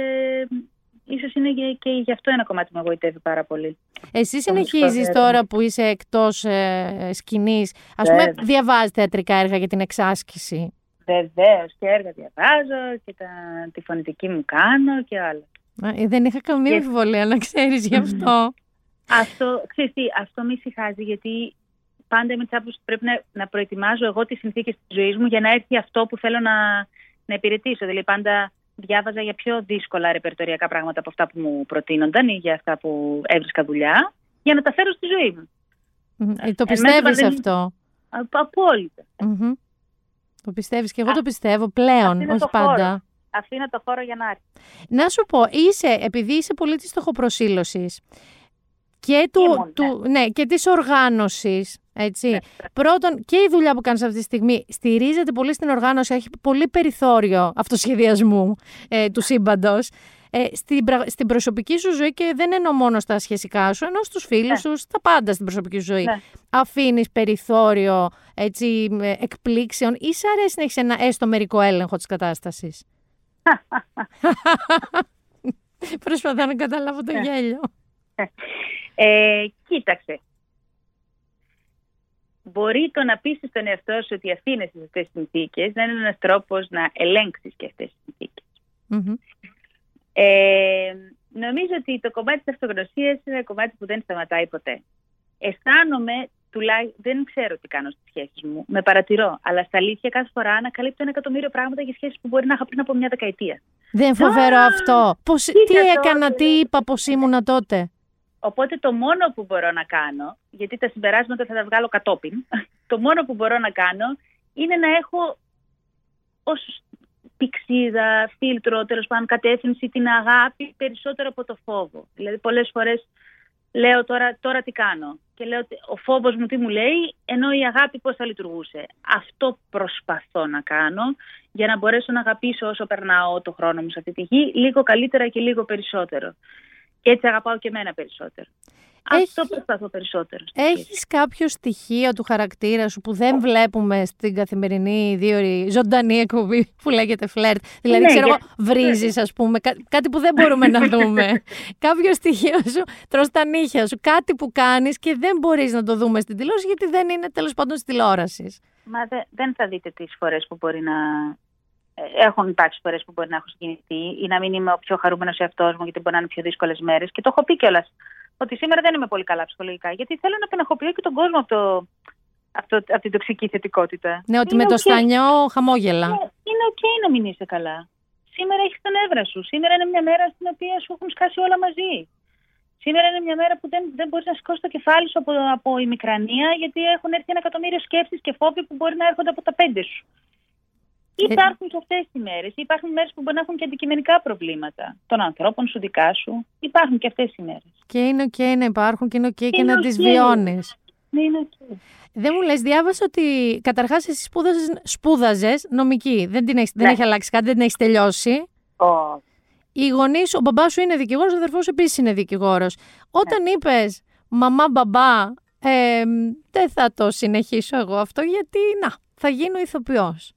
ίσως είναι και- και γι' αυτό ένα κομμάτι που με εγωιτεύει πάρα πολύ.
Εσύ
Το μουσικό
συνεχίζεις
θέατρο.
τώρα που είσαι εκτός ε, σκηνής, ας πούμε
Βέβαια.
διαβάζεις θεατρικά έργα για την εξάσκηση.
Βεβαίως και έργα διαβάζω και τα, τη φωνητική μου κάνω και άλλα.
Ε, δεν είχα καμία
Και-
αμφιβολία να ξέρεις γι' αυτό.
Αυτό, ξέρεις τι, αυτό με ησυχάζει γιατί πάντα είμαι της άποψης ότι πρέπει να, να προετοιμάζω εγώ τις συνθήκες της ζωής μου για να έρθει αυτό που θέλω να, να υπηρετήσω. Δηλαδή πάντα διάβαζα για πιο δύσκολα ρεπερτοριακά πράγματα από αυτά που μου προτείνονταν ή για αυτά που έβρισκα δουλειά για να τα φέρω στη ζωή μου.
Μμμ. Ε, το
Εμένα
πιστεύεις
δεν-
αυτό;
Α- Απόλυτα.
Μμμ. Το πιστεύεις; Και εγώ
Α,
το πιστεύω πλέον,
αυτό είναι
όχι
το
πάντα.
χώρο. Αφήνω το χώρο για να έρθει.
Να σου πω, είσαι, επειδή είσαι πολύ της στοχοπροσύλωσης και, του,
Ήμουν,
του, ναι, και της οργάνωσης, έτσι.
Ναι.
Πρώτον, και η δουλειά που κάνεις αυτή τη στιγμή στηρίζεται πολύ στην οργάνωση, έχει πολύ περιθώριο αυτοσχεδιασμού ε, του σύμπαντος. Ε, στην, πρα- στην προσωπική σου ζωή και δεν εννοώ μόνο στα σχεσικά σου, ενώ στους φίλους
Ναι.
σου, στα πάντα στην προσωπική σου ζωή.
Ναι.
Αφήνεις περιθώριο έτσι, με εκπλήξεων ή σ' αρέσει να έχεις ένα έστω μερικό έλεγχο της κατάστασης; Προσπαθώ να καταλάβω το
Ναι.
γέλιο.
Ε, κοίταξε. Μπορεί το να πείσει τον εαυτό σου ότι αφήνεσαι σε αυτές τις συνθήκες να είναι ένας τρόπος να ελέγξεις και αυτές τις συνθήκες.
Μμμ.
Ε, νομίζω ότι το κομμάτι της αυτογνωσίας είναι ένα κομμάτι που δεν σταματάει ποτέ. Αισθάνομαι, τουλάχιστον δεν ξέρω τι κάνω στις σχέσεις μου. Με παρατηρώ. Αλλά στα αλήθεια κάθε φορά ανακαλύπτω ένα εκατομμύριο πράγματα για σχέσεις που μπορεί να είχα πριν από μια δεκαετία.
Δεν φοβερό
Α,
αυτό. Πώς, τι
κοίτα
έκανα,
τότε.
τι είπα, πώς ήμουνα τότε;
Οπότε το μόνο που μπορώ να κάνω, γιατί τα συμπεράσματα θα τα βγάλω κατόπιν, το μόνο που μπορώ να κάνω είναι να έχω ως πηξίδα, φίλτρο, τέλος πάντων κατεύθυνση, την αγάπη περισσότερο από το φόβο. Δηλαδή πολλές φορές λέω τώρα, τώρα τι κάνω; Και λέω ότι ο φόβος μου τι μου λέει, ενώ η αγάπη πώς θα λειτουργούσε. Αυτό προσπαθώ να κάνω για να μπορέσω να αγαπήσω όσο περνάω το χρόνο μου σε αυτή τη γη, λίγο καλύτερα και λίγο περισσότερο. Και έτσι αγαπάω και εμένα περισσότερο.
Έχει-
Αυτό προσπαθώ περισσότερο. στη σχέση.
Έχεις κάποιο στοιχείο του χαρακτήρα σου που δεν βλέπουμε στην καθημερινή δύο ζωντανή εκπομπή που λέγεται φλερτ; Δηλαδή,
Ναι,
ξέρω εγώ,
για-
βρίζεις ας πούμε, κά- κάτι που δεν μπορούμε να δούμε. κάποιο στοιχείο σου, τρως τα νύχια σου, κάτι που κάνεις και δεν μπορείς να το δούμε στην τηλεόραση γιατί δεν είναι τέλος πάντων στη τηλεόραση.
Μα δε- δεν θα δείτε τις φορές που μπορεί να... ε, Έχουν υπάρξει φορές που μπορεί να έχω συγκινηθεί ή να μην είμαι ο πιο χαρούμενος εαυτός μου, γιατί μπορεί να είναι πιο δύσκολες μέρες. Και το έχω πει κιόλας ότι σήμερα δεν είμαι πολύ καλά ψυχολογικά, γιατί θέλω να απενοχοποιώ και τον κόσμο από, το, από, το, από την τοξική θετικότητα.
Ναι, ότι
Είναι
με το
οκ.
στανιό χαμόγελα.
Ναι, είναι οκ να μην είσαι καλά. Σήμερα έχεις τα νεύρα σου. Σήμερα είναι μια μέρα στην οποία σου έχουν σκάσει όλα μαζί. Σήμερα είναι μια μέρα που δεν, δεν μπορείς να σηκώσεις το κεφάλι σου από, από ημικρανία, γιατί έχουν έρθει ένα εκατομμύριο σκέψεις και φόβοι που μπορεί να έρχονται από τα πέντε σου. Υπάρχουν και αυτές οι μέρες. Υπάρχουν μέρες που μπορεί να έχουν και αντικειμενικά προβλήματα των ανθρώπων σου, δικά σου. Υπάρχουν και αυτές οι μέρες.
Και είναι οκ να υπάρχουν και είναι οκ και
Είναι
να
οκ.
τις βιώνεις.
Ναι, είναι οκ.
Δεν μου λες, διάβασα ότι καταρχάς εσύ σπούδαζες, σπούδαζες νομική. Δεν, την έχεις, δεν
Ναι.
έχει αλλάξει κάτι, δεν την έχεις τελειώσει.
Ω,
Οι γονείς, ο μπαμπάς σου είναι δικηγόρος, ο αδερφός επίσης είναι δικηγόρος. Όταν είπες μαμά, μπαμπά, ε, δεν θα το συνεχίσω εγώ αυτό, γιατί να, θα γίνω ηθοποιός.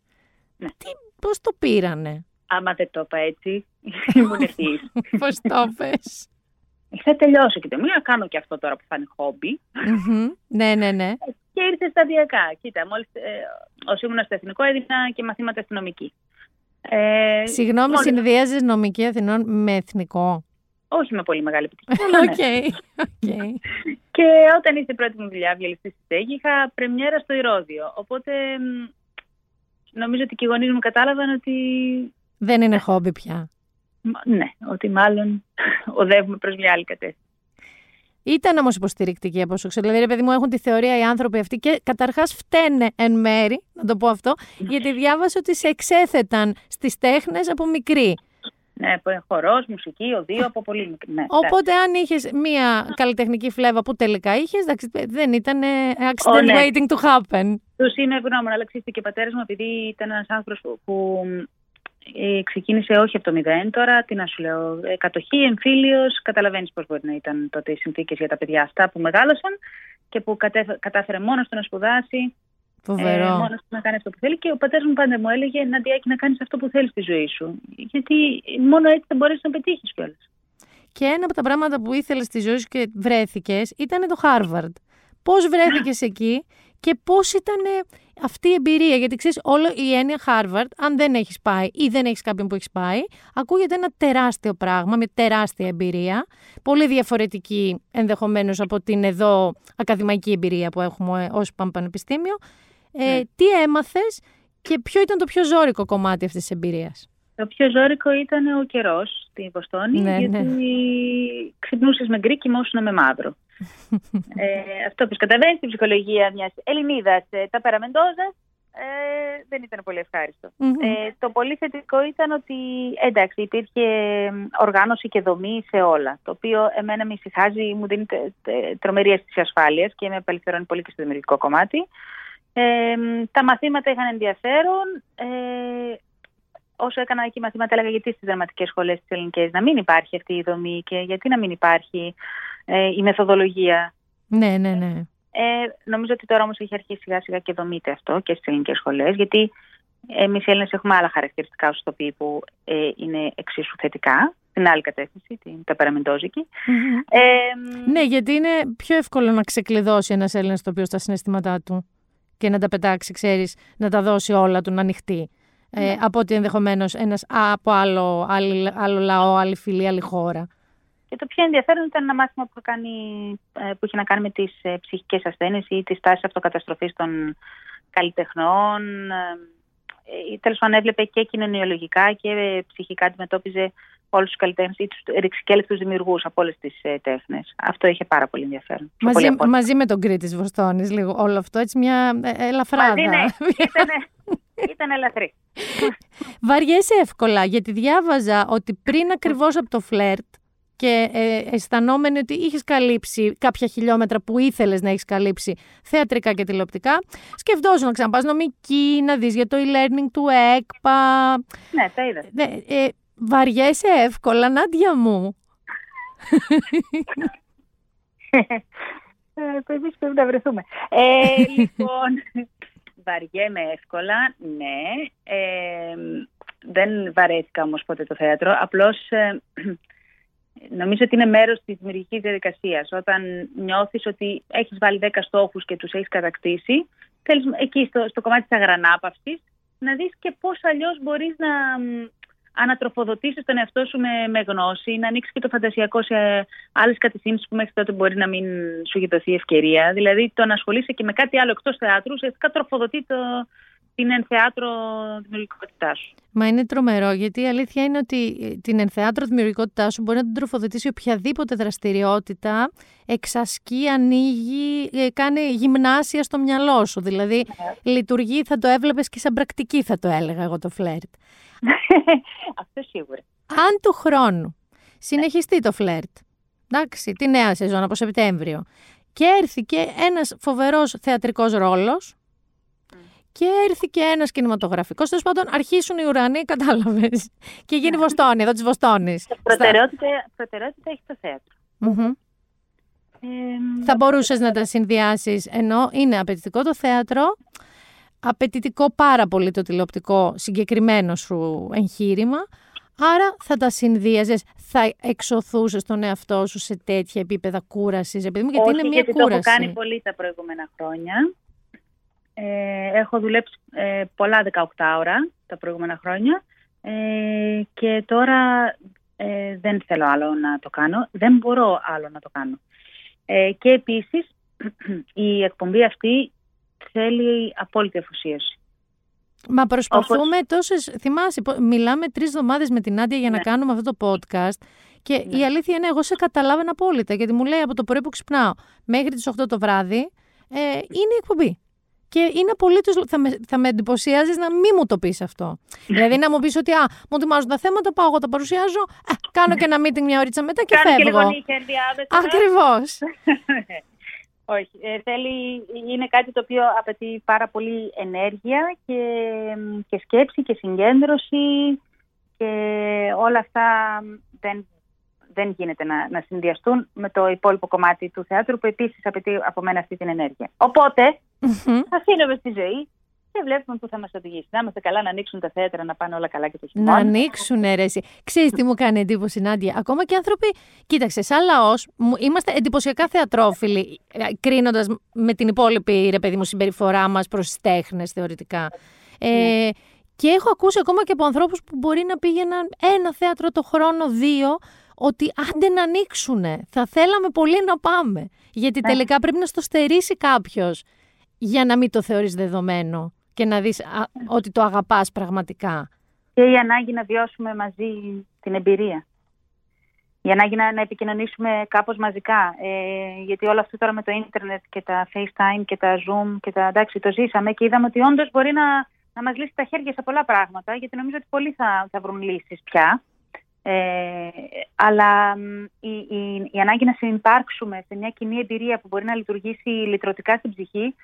Ναι.
Τι, πώς το πήρανε,
Άμα δεν το είπα έτσι, ήμουν ευθύς.
πώς το πες;
Θα τελειώσω και το μία, κάνω και αυτό τώρα που θα είναι χόμπι.
Μμμ. ναι, ναι, ναι.
Και ήρθε σταδιακά. Κοίτα, μόλις ε, όσο ήμουν στο εθνικό έδινα και μαθήματα στη Νομική. Ε,
Συγγνώμη,
μόλις-
συνδυάζεις νομική Αθηνών με εθνικό;
Όχι με πολύ μεγάλη επιτυχία. αλλά ναι.
Ok. ok.
Και όταν ήρθε η πρώτη μου δουλειά, Βιολιστής στη Στέγη, είχα πρεμιέρα στο Ηρώδιο. Οπότε μ, νομίζω ότι και οι γονείς μου κατάλαβαν ότι.
Δεν είναι χόμπι πια.
μ, Ναι, ότι μάλλον οδεύουμε προς μια άλλη κατεύθυνση.
Ήταν όμως υποστηρικτικοί από όσο ξέρω. Δηλαδή, ρε παιδί μου, έχουν τη θεωρία οι άνθρωποι αυτοί και καταρχάς φταίνε εν μέρει, να το πω αυτό, γιατί διάβασα ότι σε εξέθεταν στις τέχνες από μικρή.
Ναι, χορός, μουσική, οδείο από πολύ μικρή. Ναι,
Οπότε, αν είχες μία καλλιτεχνική φλέβα που τελικά είχες, δεν ήταν ε, accident
Ω, ναι.
waiting to happen.
Τους είμαι ευγνώμων, αλλά ξέρετε και ο πατέρας μου, επειδή ήταν ένας άνθρωπος που, που ε, ξεκίνησε όχι από το μηδέν, τώρα τι να σου λέω, ε, κατοχή, εμφύλιος, καταλαβαίνεις πώς μπορεί να ήταν τότε οι συνθήκες για τα παιδιά αυτά που μεγάλωσαν και που κατέφε- κατάφερε μόνος του να σπουδάσει,
Φοβερό.
ε, μόνος του να κάνει αυτό που θέλει. Και ο πατέρας μου πάντα μου έλεγε να διάκι να κάνεις αυτό που θέλεις στη ζωή σου. Γιατί μόνο έτσι θα μπορέσεις να πετύχεις κιόλας.
Και ένα από τα πράγματα που ήθελες στη ζωή σου και βρέθηκες ήταν το Harvard. Πώς βρέθηκες εκεί και πώς ήταν αυτή η εμπειρία; Γιατί ξέρεις, όλο η έννοια Harvard, αν δεν έχεις πάει ή δεν έχεις κάποιον που έχεις πάει, ακούγεται ένα τεράστιο πράγμα με τεράστια εμπειρία. Πολύ διαφορετική ενδεχομένως από την εδώ ακαδημαϊκή εμπειρία που έχουμε όσοι πάμε πανεπιστήμιο. Ε,
Ναι.
Τι έμαθες και ποιο ήταν το πιο ζώρικο κομμάτι αυτής της εμπειρίας;
Το πιο ζώρικο ήταν ο καιρός στην Βοστόνη,
Ναι,
γιατί
ναι.
ξυπνούσες με γκρι, κοιμόσουν με μαύρο. ε, αυτό που καταλαβαίνει στην ψυχολογία μιας Ελληνίδας, ε, τα περαμεντόζα, ε, δεν ήταν πολύ ευχάριστο.
Μμμ.
Ε, το πολύ θετικό ήταν ότι εντάξει, υπήρχε οργάνωση και δομή σε όλα. Το οποίο εμένα με ησυχάζει, μου δίνει τε- τε- τρομερή αίσθηση ασφάλειας και με απελευθερώνει πολύ και στο δημιουργικό κομμάτι. Ε, τα μαθήματα είχαν ενδιαφέρον. Ε, όσο έκανα εκεί μαθήματα, έλεγα γιατί στις δραματικές σχολές της ελληνικέ να μην υπάρχει αυτή η δομή και γιατί να μην υπάρχει ε, η μεθοδολογία;
Ναι, ναι, ναι.
Ε, νομίζω ότι τώρα όμως έχει αρχίσει σιγά σιγά και δομείται αυτό και στις ελληνικές σχολές, γιατί εμείς οι Έλληνες έχουμε άλλα χαρακτηριστικά ω ηθοποιοί που ε, είναι εξίσου θετικά, στην άλλη κατεύθυνση, την ταπεραμεντόζικη.
Μμμ.
Ε,
Ναι, γιατί είναι πιο εύκολο να ξεκλειδώσει ένας Έλληνας το οποίο στα συναισθήματά του και να τα πετάξει, ξέρεις, να τα δώσει όλα του να ανοιχτεί.
Ναι.
Ε, από ότι ενδεχομένως ένας από άλλο, άλλη- άλλο λαό, άλλη φυλή, άλλη χώρα.
Και το πιο ενδιαφέρον ήταν ένα μάθημα που, είχα κάνει, ε, που είχε να κάνει με τις ε, ψυχικές ασθένειες ή τις τάσεις αυτοκαταστροφής των καλλιτεχνών. Ε, ε, τέλος πάντων έβλεπε και κοινωνιολογικά και ε, ψυχικά αντιμετώπιζε όλους τους καλλιτέχνες ή τους ρηξικέλευτους δημιουργούς από όλες τις ε, τέχνες. Αυτό είχε πάρα πολύ ενδιαφέρον. Πιο
Μαζί,
πολύ από-
μαζί με τον Κρήτη της Βοστόνης, λίγο όλο αυτό, έτσι μια ε, ελαφράδα.
Μαζί, ναι. Ήτανε, ήταν ελαφρύ.
Βαριέσαι εύκολα, γιατί διάβαζα ότι πριν ακριβώς από το φλερτ και ε, αισθανόμενη ότι είχες καλύψει κάποια χιλιόμετρα που ήθελες να έχεις καλύψει θεατρικά και τηλεοπτικά, σκεφτόσουν να ξαναπάς νομική, να δεις για το e-learning του ΕΚΠΑ.
ναι, τα είδα.
Ναι, ε, βαριέσαι εύκολα, Νάντια μου.
Ε, Εμεί πρέπει να βρεθούμε. Ε, λοιπόν, βαριέμαι εύκολα, ναι. Ε, δεν βαρέθηκα όμως ποτέ το θέατρο. Απλώς ε, νομίζω ότι είναι μέρος της δημιουργικής διαδικασίας. Όταν νιώθεις ότι έχεις βάλει 10 στόχους και τους έχεις κατακτήσει, θέλεις εκεί στο, στο κομμάτι της αγρανάπαυσης να δεις και πώς αλλιώς μπορείς να μ, ανατροφοδοτήσεις τον εαυτό σου με, με γνώση, να ανοίξεις και το φαντασιακό σε άλλες κατευθύνσεις που μέχρι τότε μπορεί να μην σου έχει δοθεί ευκαιρία. Δηλαδή το να ασχολείσαι και με κάτι άλλο εκτός θεάτρου, ουσιαστικά τροφοδοτεί το, την ενθεάτρο δημιουργικότητάς σου.
Μα είναι τρομερό, γιατί η αλήθεια είναι ότι ε, την ενθεάτρο δημιουργικότητάς σου μπορεί να την τροφοδοτήσει οποιαδήποτε δραστηριότητα εξασκεί, ανοίγει, ε, κάνει γυμνάσια στο μυαλό σου. Δηλαδή,
Ναι.
λειτουργεί, θα το έβλεπες και σαν πρακτική, θα το έλεγα εγώ το φλερτ.
Αυτό σίγουρα.
Αν του χρόνου συνεχιστεί το φλερτ, εντάξει, τη νέα σεζόν από Σεπτέμβριο, και έρθει και ένας φοβερός θεατρικός ρόλος, και έρθει και ένας κινηματογραφικός, τέλος πάντων αρχίσουν οι ουρανοί, κατάλαβες, και γίνει Βοστόνη, εδώ της Βοστόνης.
Προτεραιότητα, προτεραιότητα έχει το θέατρο.
Μμμ.
Ε,
Θα μπορούσες να τα συνδυάσεις, ενώ είναι απαιτητικό το θέατρο, απαιτητικό πάρα πολύ το τηλεοπτικό συγκεκριμένο σου εγχείρημα, άρα θα τα συνδύαζες, θα εξωθούσες τον εαυτό σου σε τέτοια επίπεδα κούρασης, επειδή μου γιατί
όχι,
είναι μια
γιατί το έχω
κούραση.
κάνει πολύ τα προηγούμενα χρόνια. Ε, έχω δουλέψει ε, πολλά 18 ώρα τα προηγούμενα χρόνια ε, και τώρα ε, δεν θέλω άλλο να το κάνω. Δεν μπορώ άλλο να το κάνω. Ε, και επίσης η εκπομπή αυτή θέλει απόλυτη αφοσίωση.
Μα προσπαθούμε τόσες, θυμάσαι, πο- μιλάμε τρεις εβδομάδες με την Άντια για να
Ναι.
κάνουμε αυτό το podcast και
Ναι.
η αλήθεια είναι εγώ σε καταλάβαινα απόλυτα γιατί μου λέει από το πρωί που ξυπνάω μέχρι τις 8 το βράδυ ε, είναι η εκπομπή. Και είναι απολύτω. Θα με, θα με εντυπωσιάζεις να μην μου το πεις αυτό. δηλαδή να μου πεις ότι α, μου ετοιμάζουν τα θέματα, πάω εγώ τα παρουσιάζω, ε, κάνω και ένα meeting μια ωρίτσα μετά και
Κάνω και
φεύγω.
λίγο νύχια ενδιάμεσα.
Ακριβώς.
Όχι, ε, θέλει, είναι κάτι το οποίο απαιτεί πάρα πολύ ενέργεια και, και σκέψη και συγκέντρωση και όλα αυτά δεν, δεν γίνεται να, να συνδυαστούν με το υπόλοιπο κομμάτι του θεάτρου που επίσης απαιτεί από μένα αυτή την ενέργεια. Οπότε θα αφήνουμε στη ζωή και βλέπουμε πού θα μας οδηγήσει. Να είμαστε καλά, να ανοίξουν τα θέατρα, να πάνε όλα καλά και το
να
χειμώνα.
ανοίξουν αίρεση. Ξέρεις τι μου κάνει εντύπωση, Νάντια; Ακόμα και άνθρωποι. Κοίταξε, σαν λαός, είμαστε εντυπωσιακά θεατρόφιλοι, κρίνοντας με την υπόλοιπη ρε παιδί μου συμπεριφορά μας προς τις τέχνες θεωρητικά. Ε, και έχω ακούσει ακόμα και από ανθρώπους που μπορεί να πήγαιναν ένα θέατρο το χρόνο, δύο, ότι άντε να ανοίξουν. Θα θέλαμε πολύ να πάμε. Γιατί
Ναι.
τελικά πρέπει να στο στερήσει κάποιος για να μην το θεωρείς δεδομένο και να δεις α, ότι το αγαπάς πραγματικά.
και η ανάγκη να βιώσουμε μαζί την εμπειρία. Η ανάγκη να, να επικοινωνήσουμε κάπως μαζικά. Ε, γιατί όλο αυτό τώρα με το ίντερνετ και τα FaceTime και τα Zoom και τα εντάξει το ζήσαμε και είδαμε ότι όντως μπορεί να, να μας λύσει τα χέρια σε πολλά πράγματα γιατί νομίζω ότι πολλοί θα, θα βρουν λύσεις πια. Ε, αλλά μ, η, η, η ανάγκη να συμπάρξουμε σε μια κοινή εμπειρία που μπορεί να λειτουργήσει λυτρωτικά στην ψυχή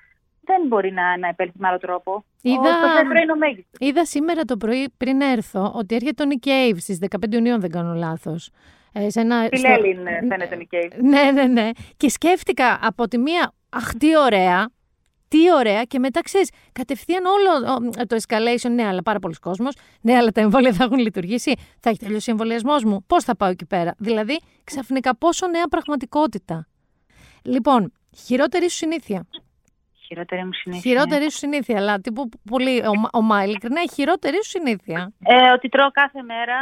δεν μπορεί να, να επέλθει με άλλο τρόπο.
Είδα-
Ο, το θέατρο είναι ο μέγιστος.
Είδα σήμερα το πρωί πριν έρθω ότι έρχεται ο Nick Cave στις 15 Ιουνίου, αν δεν κάνω λάθος. Ε, σε ένα,
Τι
στο-
λέει φαίνεται Νικέη.
Ναι, ναι, ναι. Και σκέφτηκα από τη μία, αχ, τι ωραία, τι ωραία. Και μετά ξέρεις, κατευθείαν όλο ο, το escalation, ναι, αλλά πάρα πολλοί κόσμος, ναι, αλλά τα εμβόλια θα έχουν λειτουργήσει. Θα έχει τελειώσει ο εμβολιασμός μου. Πώς θα πάω εκεί πέρα. Δηλαδή, ξαφνικά πόσο νέα πραγματικότητα. Λοιπόν, χειρότερη σου συνήθεια.
Χειρότερη μου συνήθεια.
Χειρότερη σου συνήθεια, αλλά τύπου πολύ ωμα- ωμά, ειλικρινά, η χειρότερη σου συνήθεια.
Ε, ότι τρώω κάθε μέρα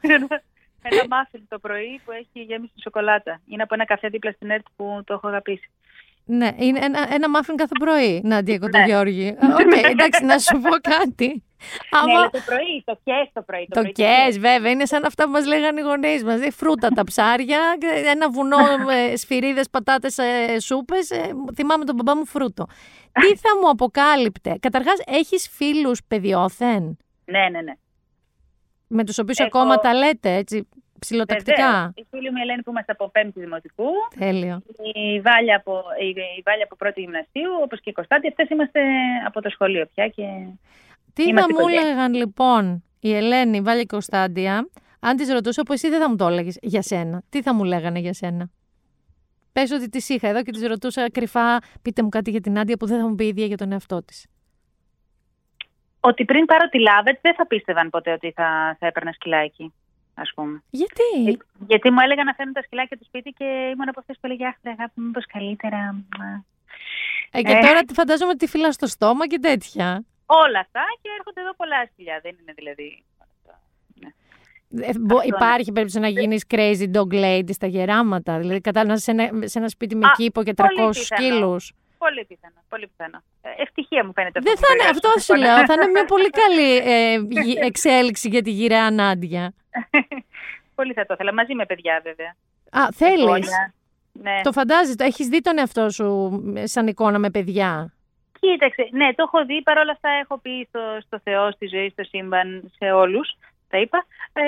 ένα μάφιν το πρωί που έχει γέμιση σοκολάτα. Είναι από ένα καφέ δίπλα στην ΕΡΤ που το έχω αγαπήσει.
Ναι, είναι ένα, ένα μάφιν κάθε πρωί, Νάντια Κοντογιώργη.
Ναι.
Οκ, εντάξει, να σου πω κάτι.
Ναι,
Άμα
αλλά το πρωί, το καις το πρωί.
Το
πρωί
καις, βέβαια, είναι σαν αυτά που μας λέγανε οι γονείς μας. Δηλαδή, φρούτα τα ψάρια, ένα βουνό με σφυρίδες, πατάτες, ε, σούπες. ε, θυμάμαι τον μπαμπά μου φρούτο. Τι θα μου αποκάλυπτε; Καταρχάς, έχεις φίλους παιδιόθεν,
Ναι, ναι, ναι.
με τους οποίους
Έχω-
ακόμα τα λέτε, έτσι, ψηλοτακτικά.
Βεβαίως. Η φίλη μου η Ελένη που είμαστε από πέμπτη δημοτικού,
Τέλειο.
η Βάλια από, η, η Βάλια από πρώτη γυμνασίου, όπως και η Κωστάτη, αυτές είμαστε από το σχολείο πια και...
Τι θα
Είμαστε
μου
οικογένεια.
έλεγαν λοιπόν η Ελένη, η Βάλια και η Κωνσταντία, αν τις ρωτούσα που εσύ δεν θα μου το έλεγες για σένα. Τι θα μου λέγανε για σένα; Πες ότι τις είχα εδώ και τις ρωτούσα κρυφά, πείτε μου κάτι για την Άντια που δεν θα μου πει η ίδια για τον εαυτό της.
Ότι πριν πάρω τη Λάβετ δεν θα πίστευαν ποτέ ότι θα, θα έπαιρνα σκυλάκι, ας πούμε.
Γιατί;
Ε, Γιατί μου έλεγαν να φέρνουν τα σκυλάκια του σπίτι και ήμουν από αυτές που έλεγε Αχ, ρε αγάπη, μου, μήπω καλύτερα. Μα».
Ε, και
Ε.
τώρα τη φαντάζομαι ότι τη φυλάς στο στόμα και τέτοια.
Όλα αυτά και έρχονται εδώ πολλά σκυλιά. Δεν είναι δηλαδή.
Ε, μπο-
Αυτό είναι.
υπάρχει περίπτωση να γίνεις crazy dog lady στα γεράματα. Δηλαδή, κατάλαβα σε ένα, σε ένα σπίτι με
Α,
κήπο και 300
πολύ πιθανό.
σκύλους.
Πολύ πιθανό. Πολύ πιθανό. Ε, ευτυχία μου φαίνεται αυτό.
Δεν
που
θα είναι,
περιγράψατε,
αυτό σου
λοιπόν.
λέω. Θα είναι μια πολύ καλή ε, γη- εξέλιξη για τη γυραιά Νάντια.
Πολύ θα το ήθελα. Μαζί με παιδιά, βέβαια.
Α, θέλεις;
Εγγόνια. Ναι.
Το φαντάζεσαι, έχεις δει τον εαυτό σου ε, σαν εικόνα με παιδιά;
Κοίταξε, ναι, το έχω δει. Παρ' όλα αυτά έχω πει στο, στο Θεό, στη ζωή, στο σύμπαν, σε όλους, τα είπα, ε,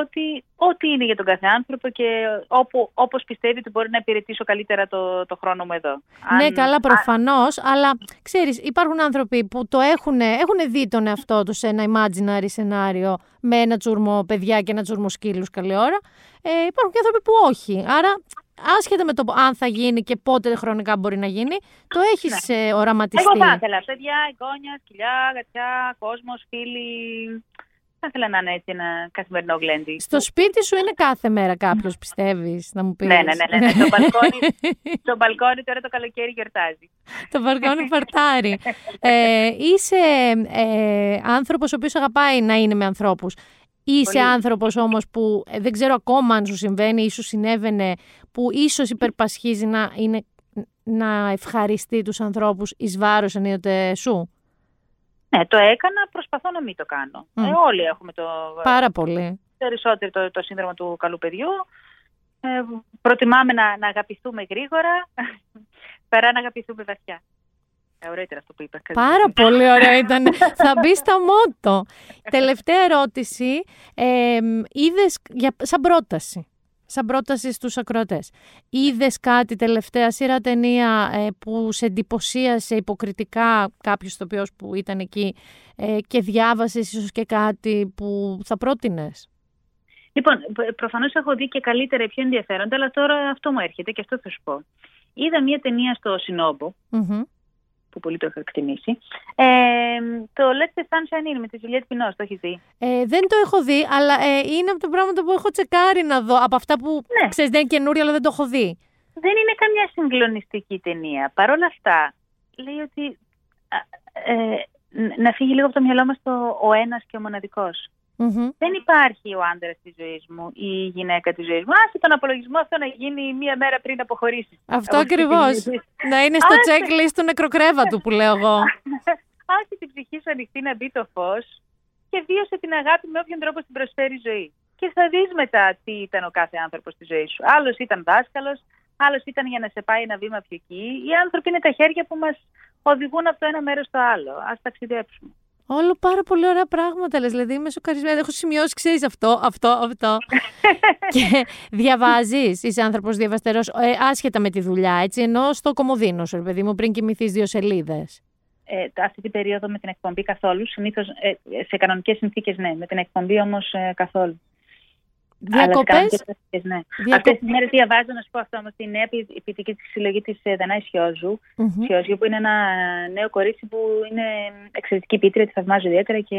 ότι ό,τι είναι για τον κάθε άνθρωπο και όπου, όπως πιστεύει ότι μπορεί να υπηρετήσω καλύτερα το, το χρόνο μου εδώ.
ναι,
Αν-
καλά, προφανώς, αλλά ξέρεις, υπάρχουν άνθρωποι που το έχουν, έχουν δει τον εαυτό τους σε ένα imaginary σενάριο με ένα τσουρμό παιδιά και ένα τσουρμό σκύλους καλή ώρα. Ε, υπάρχουν και άνθρωποι που όχι. Άρα, άσχετα με το αν θα γίνει και πότε χρονικά μπορεί να γίνει, το έχεις ε, οραματιστεί.
Εγώ θα ήθελα παιδιά, εγγόνια, σκυλιά, γατιά, κόσμος, φίλοι. Θα ήθελα να είναι έτσι ένα καθημερινό γλέντι.
Στο σπίτι σου είναι κάθε μέρα κάποιος, πιστεύεις, να μου πεις;
Ναι, ναι, ναι, ναι, ναι. Το μπαλκόνι, το μπαλκόνι τώρα το καλοκαίρι γιορτάζει.
το μπαλκόνι παρτάρι. ε, είσαι ε, άνθρωπος ο οποίος αγαπάει να είναι με ανθρώπους. Είσαι
Πολύ.
άνθρωπος όμως που ε, δεν ξέρω ακόμα αν σου συμβαίνει ή σου συνέβαινε που ίσως υπερπασχίζει να, είναι, να ευχαριστεί τους ανθρώπους εις βάρος ενίοτε σου;
Ναι, το έκανα, προσπαθώ να μην το κάνω.
Μμ.
Ε, όλοι έχουμε το
Πάρα πολύ.
περισσότερο το, το σύνδρομο του καλού παιδιού. Ε, προτιμάμε να, να αγαπηθούμε γρήγορα παρά να αγαπηθούμε βαθιά. Ε, ωραίο ήταν αυτό που είπα.
Πάρα πολύ ωραίο ήταν. Θα μπει στο μότο. Τελευταία ερώτηση. Ε, είδες, για, σαν πρόταση. Σαν πρόταση στους ακροατές. Είδες κάτι τελευταία σειρά ταινία ε, που σε εντυπωσίασε υποκριτικά κάποιος τοπιός που ήταν εκεί ε, και διάβασες ίσως και κάτι που θα πρότεινες;
Λοιπόν, π- προφανώς έχω δει και καλύτερα πιο ενδιαφέροντα, αλλά τώρα αυτό μου έρχεται και αυτό θα σου πω. Είδα μια ταινία στο Σινόμπο,
Μμμ.
Που πολύ το έχω εκτιμήσει. Ε, το Let's the Sunshine In με τη Juliette Binoche, το έχεις δει;
Ε, δεν το έχω δει, αλλά ε, είναι από τα πράγματα που έχω τσεκάρει να δω. Από αυτά που
Ναι.
ξέρεις δεν είναι καινούρια, αλλά δεν το έχω δει.
Δεν είναι καμιά συγκλονιστική ταινία. Παρ' όλα αυτά, λέει ότι α, ε, ν- να φύγει λίγο από το μυαλό μας το ο ένας και ο μοναδικός.
Μμμ.
Δεν υπάρχει ο άντρας της ζωής μου ή η γυναίκα της ζωής μου. Άσε τον απολογισμό αυτό να γίνει μία μέρα πριν αποχωρήσεις.
Αυτό ακριβώς. Να είναι στο
Άσε.
checklist του νεκροκρέβατου που λέω εγώ.
Άσε την ψυχή σου ανοιχτή να μπει το φως και βίωσε την αγάπη με όποιον τρόπο στην προσφέρει η ζωή. Και θα δεις μετά τι ήταν ο κάθε άνθρωπος στη ζωή σου. Άλλος ήταν δάσκαλος, άλλος ήταν για να σε πάει ένα βήμα πιο εκεί. Οι άνθρωποι είναι τα χέρια που μας οδηγούν από το ένα μέρος στο άλλο. Α ταξιδέψουμε.
Όλο πάρα πολύ ωραία πράγματα λες, δηλαδή είμαι σοκαρισμένη. Έχω σημειώσει, ξέρεις αυτό, αυτό, αυτό. και διαβάζεις, είσαι άνθρωπος διαβαστερός, ε, άσχετα με τη δουλειά, έτσι, ενώ στο κομμωδίνο σου, ρε παιδί μου, πριν κοιμηθείς δύο σελίδες.
Ε, αυτή την περίοδο με την εκπομπή καθόλου. Συνήθως σε κανονικές συνθήκες ναι. Με την εκπομπή όμως καθόλου. Αλλά σε
Διακοπές,
κανονικές συνθήκες, ναι.
διακο...
Αυτές τις μέρες διαβάζω, να σου πω αυτό όμως, τη νέα ποι- ποιητική της συλλογή της Δανάη Σιόζου.
Μμμ.
Σιόζου, που είναι ένα νέο κορίτσι που είναι εξαιρετική ποιήτρια, τη θαυμάζω ιδιαίτερα και.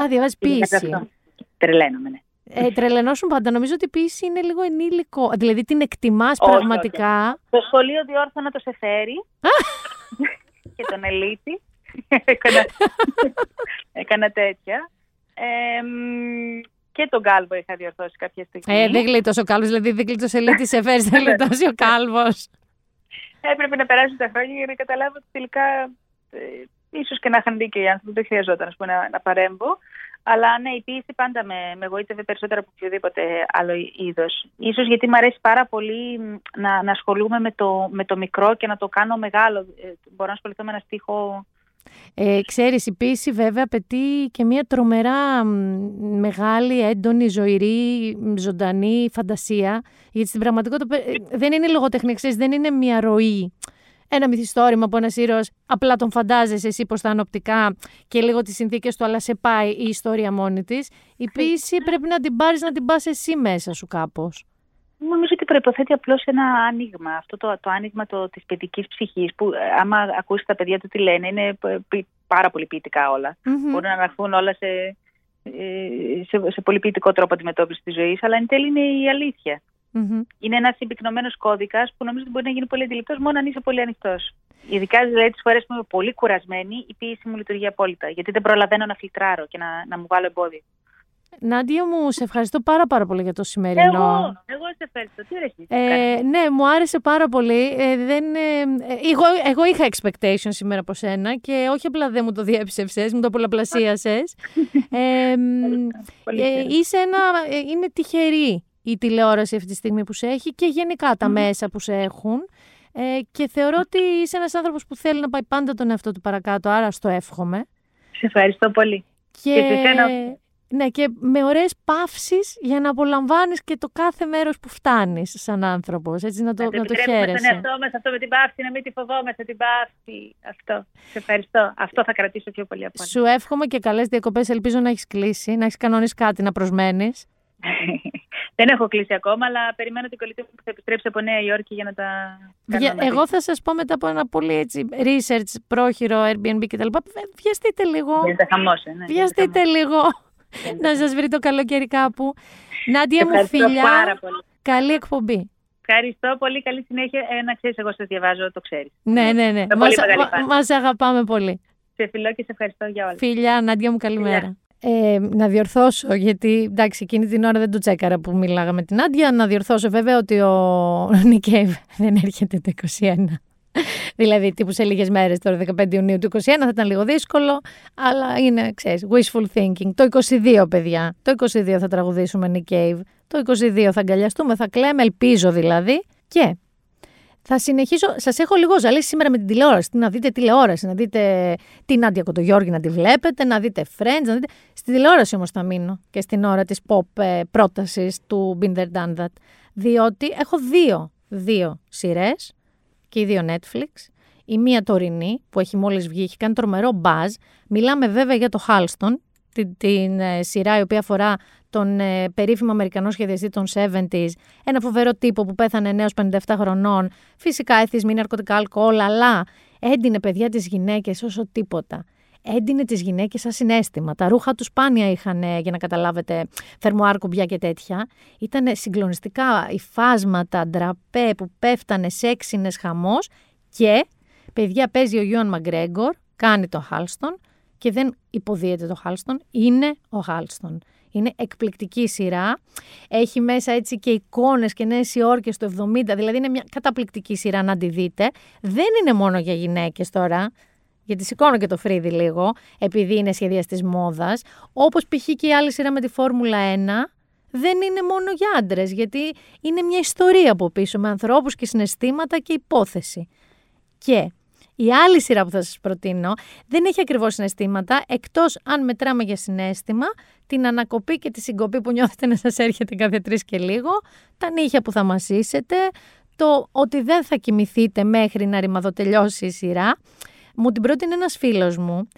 Α, διαβάζεις
και
ποίηση.
αυτό. Τρελαίνομαι, ναι.
Ε, τρελαινώσουν πάντα. Νομίζω ότι η ποίηση είναι λίγο ενήλικο. Δηλαδή την εκτιμάς
Όχι,
πραγματικά.
Το σχολείο διόρθωνα το Σεφέρι και τον Ελίτη. έκανα, έκανα τέτοια. Ε, μ, και τον Κάλβο είχα διορθώσει κάποια στιγμή.
Ε, δεν γλίτωσε ο κάλβος, δηλαδή δεν γλίτωσε ελίτη σε φέρεις, δεν γλιτώσει ο κάλβος.
Έπρεπε να περάσουν τα χρόνια για να καταλάβω ότι τελικά ε, ίσως και να είχαν δίκιο οι άνθρωποι, δεν χρειαζόταν ας πούμε, να, να παρέμβω. Αλλά ναι, η ποίηση πάντα με, με εγωίτευε περισσότερο από οποιοδήποτε άλλο είδος. Ίσως γιατί μου αρέσει πάρα πολύ μ, να, να ασχολούμαι με το, με το μικρό και να το κάνω μεγάλο. Ε, μπορώ να ασχοληθώ με ένα στίχο.
Ε, ξέρεις, η ποίηση βέβαια απαιτεί και μια τρομερά μ, μεγάλη, έντονη, ζωηρή, μ, ζωντανή φαντασία. Γιατί στην πραγματικότητα ε, δεν είναι λογοτεχνία, ξέρεις, δεν είναι μια ροή. Ένα μυθιστόρημα από ένας ήρωας, απλά τον φαντάζεσαι εσύ πώς θα είναι οπτικά και λίγο τις συνθήκες του, αλλά σε πάει η ιστορία μόνη της. Η ποίηση πρέπει να την πάρεις να την πας εσύ μέσα σου κάπως.
Νομίζω ότι προποθέτει απλώς ένα άνοιγμα. Αυτό το, το άνοιγμα το, της παιδικής ψυχής, που ε, άμα ακούσεις τα παιδιά του τι λένε, είναι ε, π- πάρα πολύ ποιητικά όλα. Μπορούν να αναφούν όλα σε, ε, σε, σε πολύ ποιητικό τρόπο αντιμετώπισης της ζωής, αλλά εν τέλει είναι η αλήθεια. Είναι ένας συμπυκνωμένος κώδικας που νομίζω ότι μπορεί να γίνει πολύ αντιληπτός μόνο αν είσαι πολύ ανοιχτός. Ειδικά δηλαδή τις φορές που είμαι πολύ κουρασμένη, η ποίηση μου λειτουργεί απόλυτα. Γιατί δεν προλαβαίνω να φιλτράρω και να, να μου βάλω εμπόδιο.
Νάντια μου, σε ευχαριστώ πάρα πάρα πολύ για το σημερινό.
Εγώ, εγώ σε ευχαριστώ. Τι ρε
ε, Ναι, μου άρεσε πάρα πολύ. Ε, δεν, ε, εγώ, εγώ είχα expectation σήμερα από σένα και όχι απλά δεν μου το διέψευσες, μου το πολλαπλασίασες. ε, ε, είσαι ένα, ε, είναι τυχερή η τηλεόραση αυτή τη στιγμή που σε έχει και γενικά τα μέσα που σε έχουν. Ε, και θεωρώ ότι είσαι ένας άνθρωπος που θέλει να πάει πάντα τον εαυτό του παρακάτω, άρα στο εύχομαι.
Σε ευχαριστώ πολύ.
Και, και ναι, και με ωραίες παύσεις για να απολαμβάνεις και το κάθε μέρος που φτάνεις σαν άνθρωπος, έτσι να το, να,
να
το χαίρεσαι.
Στον εαυτό μας αυτό με την παύση, να μην τη φοβόμαστε την παύση. Αυτό. Σε ευχαριστώ. Αυτό θα κρατήσω πιο πολύ από
Σου εύχομαι και καλές διακοπές. Ελπίζω να έχεις κλείσει, να έχεις κανονίσει κάτι να προσμένεις.
Δεν έχω κλείσει ακόμα, αλλά περιμένω την κολλητή μου που θα επιστρέψει από Νέα Υόρκη για να τα
κάνω. Εγώ θα σας πω μετά από ένα πολύ έτσι, research, πρόχειρο, Airbnb κτλ. Βιαστείτε λίγο.
Βιαστείτε χαμός, ε, ναι.
Βιαστείτε λίγο να σας βρει το καλοκαίρι κάπου. Νάντια μου φιλιά,
πάρα πολύ.
καλή εκπομπή.
Ευχαριστώ πολύ, καλή συνέχεια. Ε, να ξέρεις, εγώ σε διαβάζω, το ξέρεις.
Ναι, ναι, ναι. Μας, μας αγαπάμε πολύ.
Σε φιλό και σε ευχαριστώ για όλα.
Φιλιά, Νάντια μου, καλημέρα. Ε, να διορθώσω, γιατί εντάξει, εκείνη την ώρα δεν το τσέκαρα που μιλάγαμε με την Άντια. Να διορθώσω βέβαια ότι ο Νικέιβ δεν έρχεται το 21. δηλαδή, τύπου σε λίγες μέρες, τώρα 15 Ιουνίου του 2021, θα ήταν λίγο δύσκολο, αλλά είναι, ξέρεις, wishful thinking. Το 22, παιδιά. Το 22 θα τραγουδήσουμε Nick Cave. Το 22 θα αγκαλιαστούμε, θα κλαίμε, ελπίζω δηλαδή. Και θα συνεχίσω. Σας έχω λίγο ζαλίσει σήμερα με την τηλεόραση. Να δείτε τηλεόραση, να δείτε την Νάντια Κοντογιώργη να τη βλέπετε, να δείτε Friends. Να δείτε... Στη τηλεόραση όμως θα μείνω και στην ώρα της pop ε, πρότασης του Binder Done That. Διότι έχω δύο, δύο σειρές και οι δύο Netflix. Η μία τωρινή που έχει μόλις βγει, έχει κάνει τρομερό buzz. Μιλάμε βέβαια για το Halston, την, την ε, σειρά η οποία αφορά τον ε, περίφημο Αμερικανό σχεδιαστή των 70s, ένα φοβερό τύπο που πέθανε νέος 57 χρονών, φυσικά εθισμή, ναρκωτικά, αλκοόλ, αλλά έντυνε παιδιά τις γυναίκες όσο τίποτα έντυνε τις γυναίκες σαν συνέστημα. Τα ρούχα τους σπάνια είχαν, για να καταλάβετε, θερμοάρ κουμπιά και τέτοια. Ήταν συγκλονιστικά υφάσματα, ντραπέ που πέφτανε σε έξινες χαμός και παιδιά παίζει ο Γιώργο Μαγκρέγκορ, κάνει το Χάλστον και δεν υποδίεται το Χάλστον, είναι ο Χάλστον. Είναι εκπληκτική σειρά. Έχει μέσα έτσι και εικόνες και νέες Υόρκες το 70, δηλαδή είναι μια καταπληκτική σειρά να τη δείτε. Δεν είναι μόνο για γυναίκες τώρα γιατί σηκώνω και το φρύδι λίγο, επειδή είναι σχεδιαστή μόδας. Όπως π.χ. και η άλλη σειρά με τη Φόρμουλα 1, δεν είναι μόνο για άντρες, γιατί είναι μια ιστορία από πίσω με ανθρώπους και συναισθήματα και υπόθεση. Και η άλλη σειρά που θα σας προτείνω δεν έχει ακριβώς συναισθήματα, εκτός αν μετράμε για συνέστημα, την ανακοπή και τη συγκοπή που νιώθετε να σας έρχεται κάθε τρεις και λίγο, τα νύχια που θα μασίσετε, το ότι δεν θα κοιμηθείτε μέχρι να ρημαδοτελειώσει η σειρά. Μου την πρότεινε ένας φίλος μου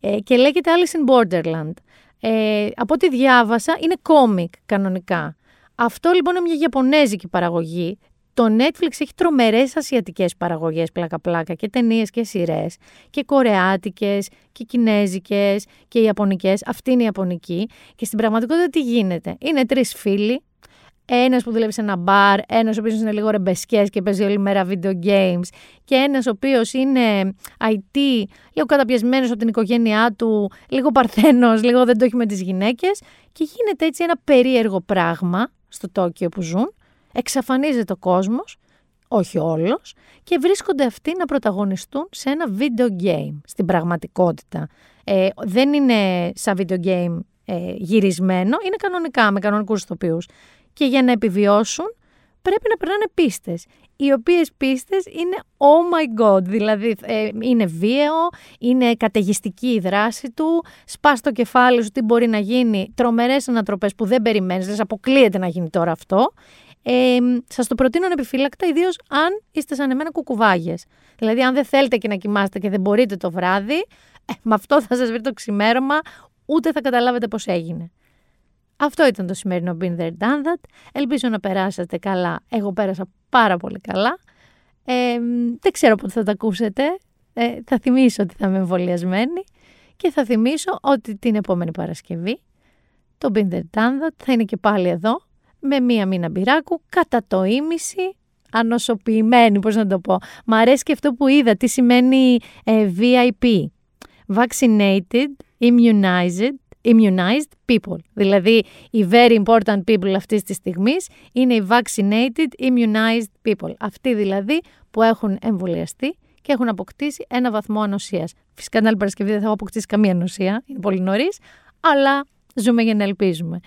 ε, και λέγεται Alice in Borderland. Ε, από ό,τι διάβασα είναι κόμικ κανονικά. Αυτό λοιπόν είναι μια Ιαπωνέζικη παραγωγή. Το Netflix έχει τρομερές ασιατικές παραγωγές πλάκα-πλάκα και ταινίες και σειρές. και κορεάτικες και κινέζικες και ιαπωνικές. Αυτή είναι η ιαπωνική και στην πραγματικότητα τι γίνεται; Είναι τρεις φίλοι ένας που δουλεύει σε ένα μπαρ, ένας ο οποίος είναι λίγο ρεμπεσκέ και παίζει όλη μέρα video games, και ένας ο οποίος είναι IT, λίγο καταπιεσμένο από την οικογένειά του, λίγο παρθένος, λίγο δεν το έχει με τις γυναίκες. Και γίνεται έτσι ένα περίεργο πράγμα στο Τόκιο που ζουν. Εξαφανίζεται ο κόσμος, όχι όλος, και βρίσκονται αυτοί να πρωταγωνιστούν σε ένα video game στην πραγματικότητα. Ε, δεν είναι σαν video game ε, γυρισμένο, είναι κανονικά με κανονικούς ηθοποιούς και για να επιβιώσουν πρέπει να περνάνε πίστες, οι οποίες πίστες είναι oh my god, δηλαδή ε, είναι βίαιο, είναι καταιγιστική η δράση του, σπάς το κεφάλι σου τι μπορεί να γίνει, τρομερές ανατροπές που δεν περιμένεις, δεν αποκλείεται να γίνει τώρα αυτό. Ε, σας το προτείνω επιφύλακτα, ιδίως αν είστε σαν εμένα κουκουβάγες. Δηλαδή αν δεν θέλετε και να κοιμάστε και δεν μπορείτε το βράδυ, ε, με αυτό θα σας βρει το ξημέρωμα, ούτε θα καταλάβετε πώς έγινε. Αυτό ήταν το σημερινό Been There Done That. Ελπίζω να περάσατε καλά. Εγώ πέρασα πάρα πολύ καλά. Ε, δεν ξέρω πότε θα τα ακούσετε. Ε, θα θυμίσω ότι θα είμαι εμβολιασμένη και θα θυμίσω ότι την επόμενη Παρασκευή το Been There Done That θα είναι και πάλι εδώ με μία μήνα μπυράκου κατά το ίμιση ανοσοποιημένη, πώς να το πω. Μ' αρέσει και αυτό που είδα, τι σημαίνει ε, VIP. Vaccinated, immunized, immunized people. Δηλαδή, οι very important people αυτής της στιγμής είναι οι vaccinated immunized people. Αυτοί δηλαδή που έχουν εμβολιαστεί και έχουν αποκτήσει ένα βαθμό ανοσίας. Φυσικά την άλλη Παρασκευή δεν θα έχω αποκτήσει καμία ανοσία, είναι πολύ νωρίς, αλλά ζούμε για να ελπίζουμε.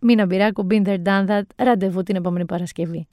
Μίνα Μπυράκου, been there, done that. Ραντεβού την επόμενη Παρασκευή.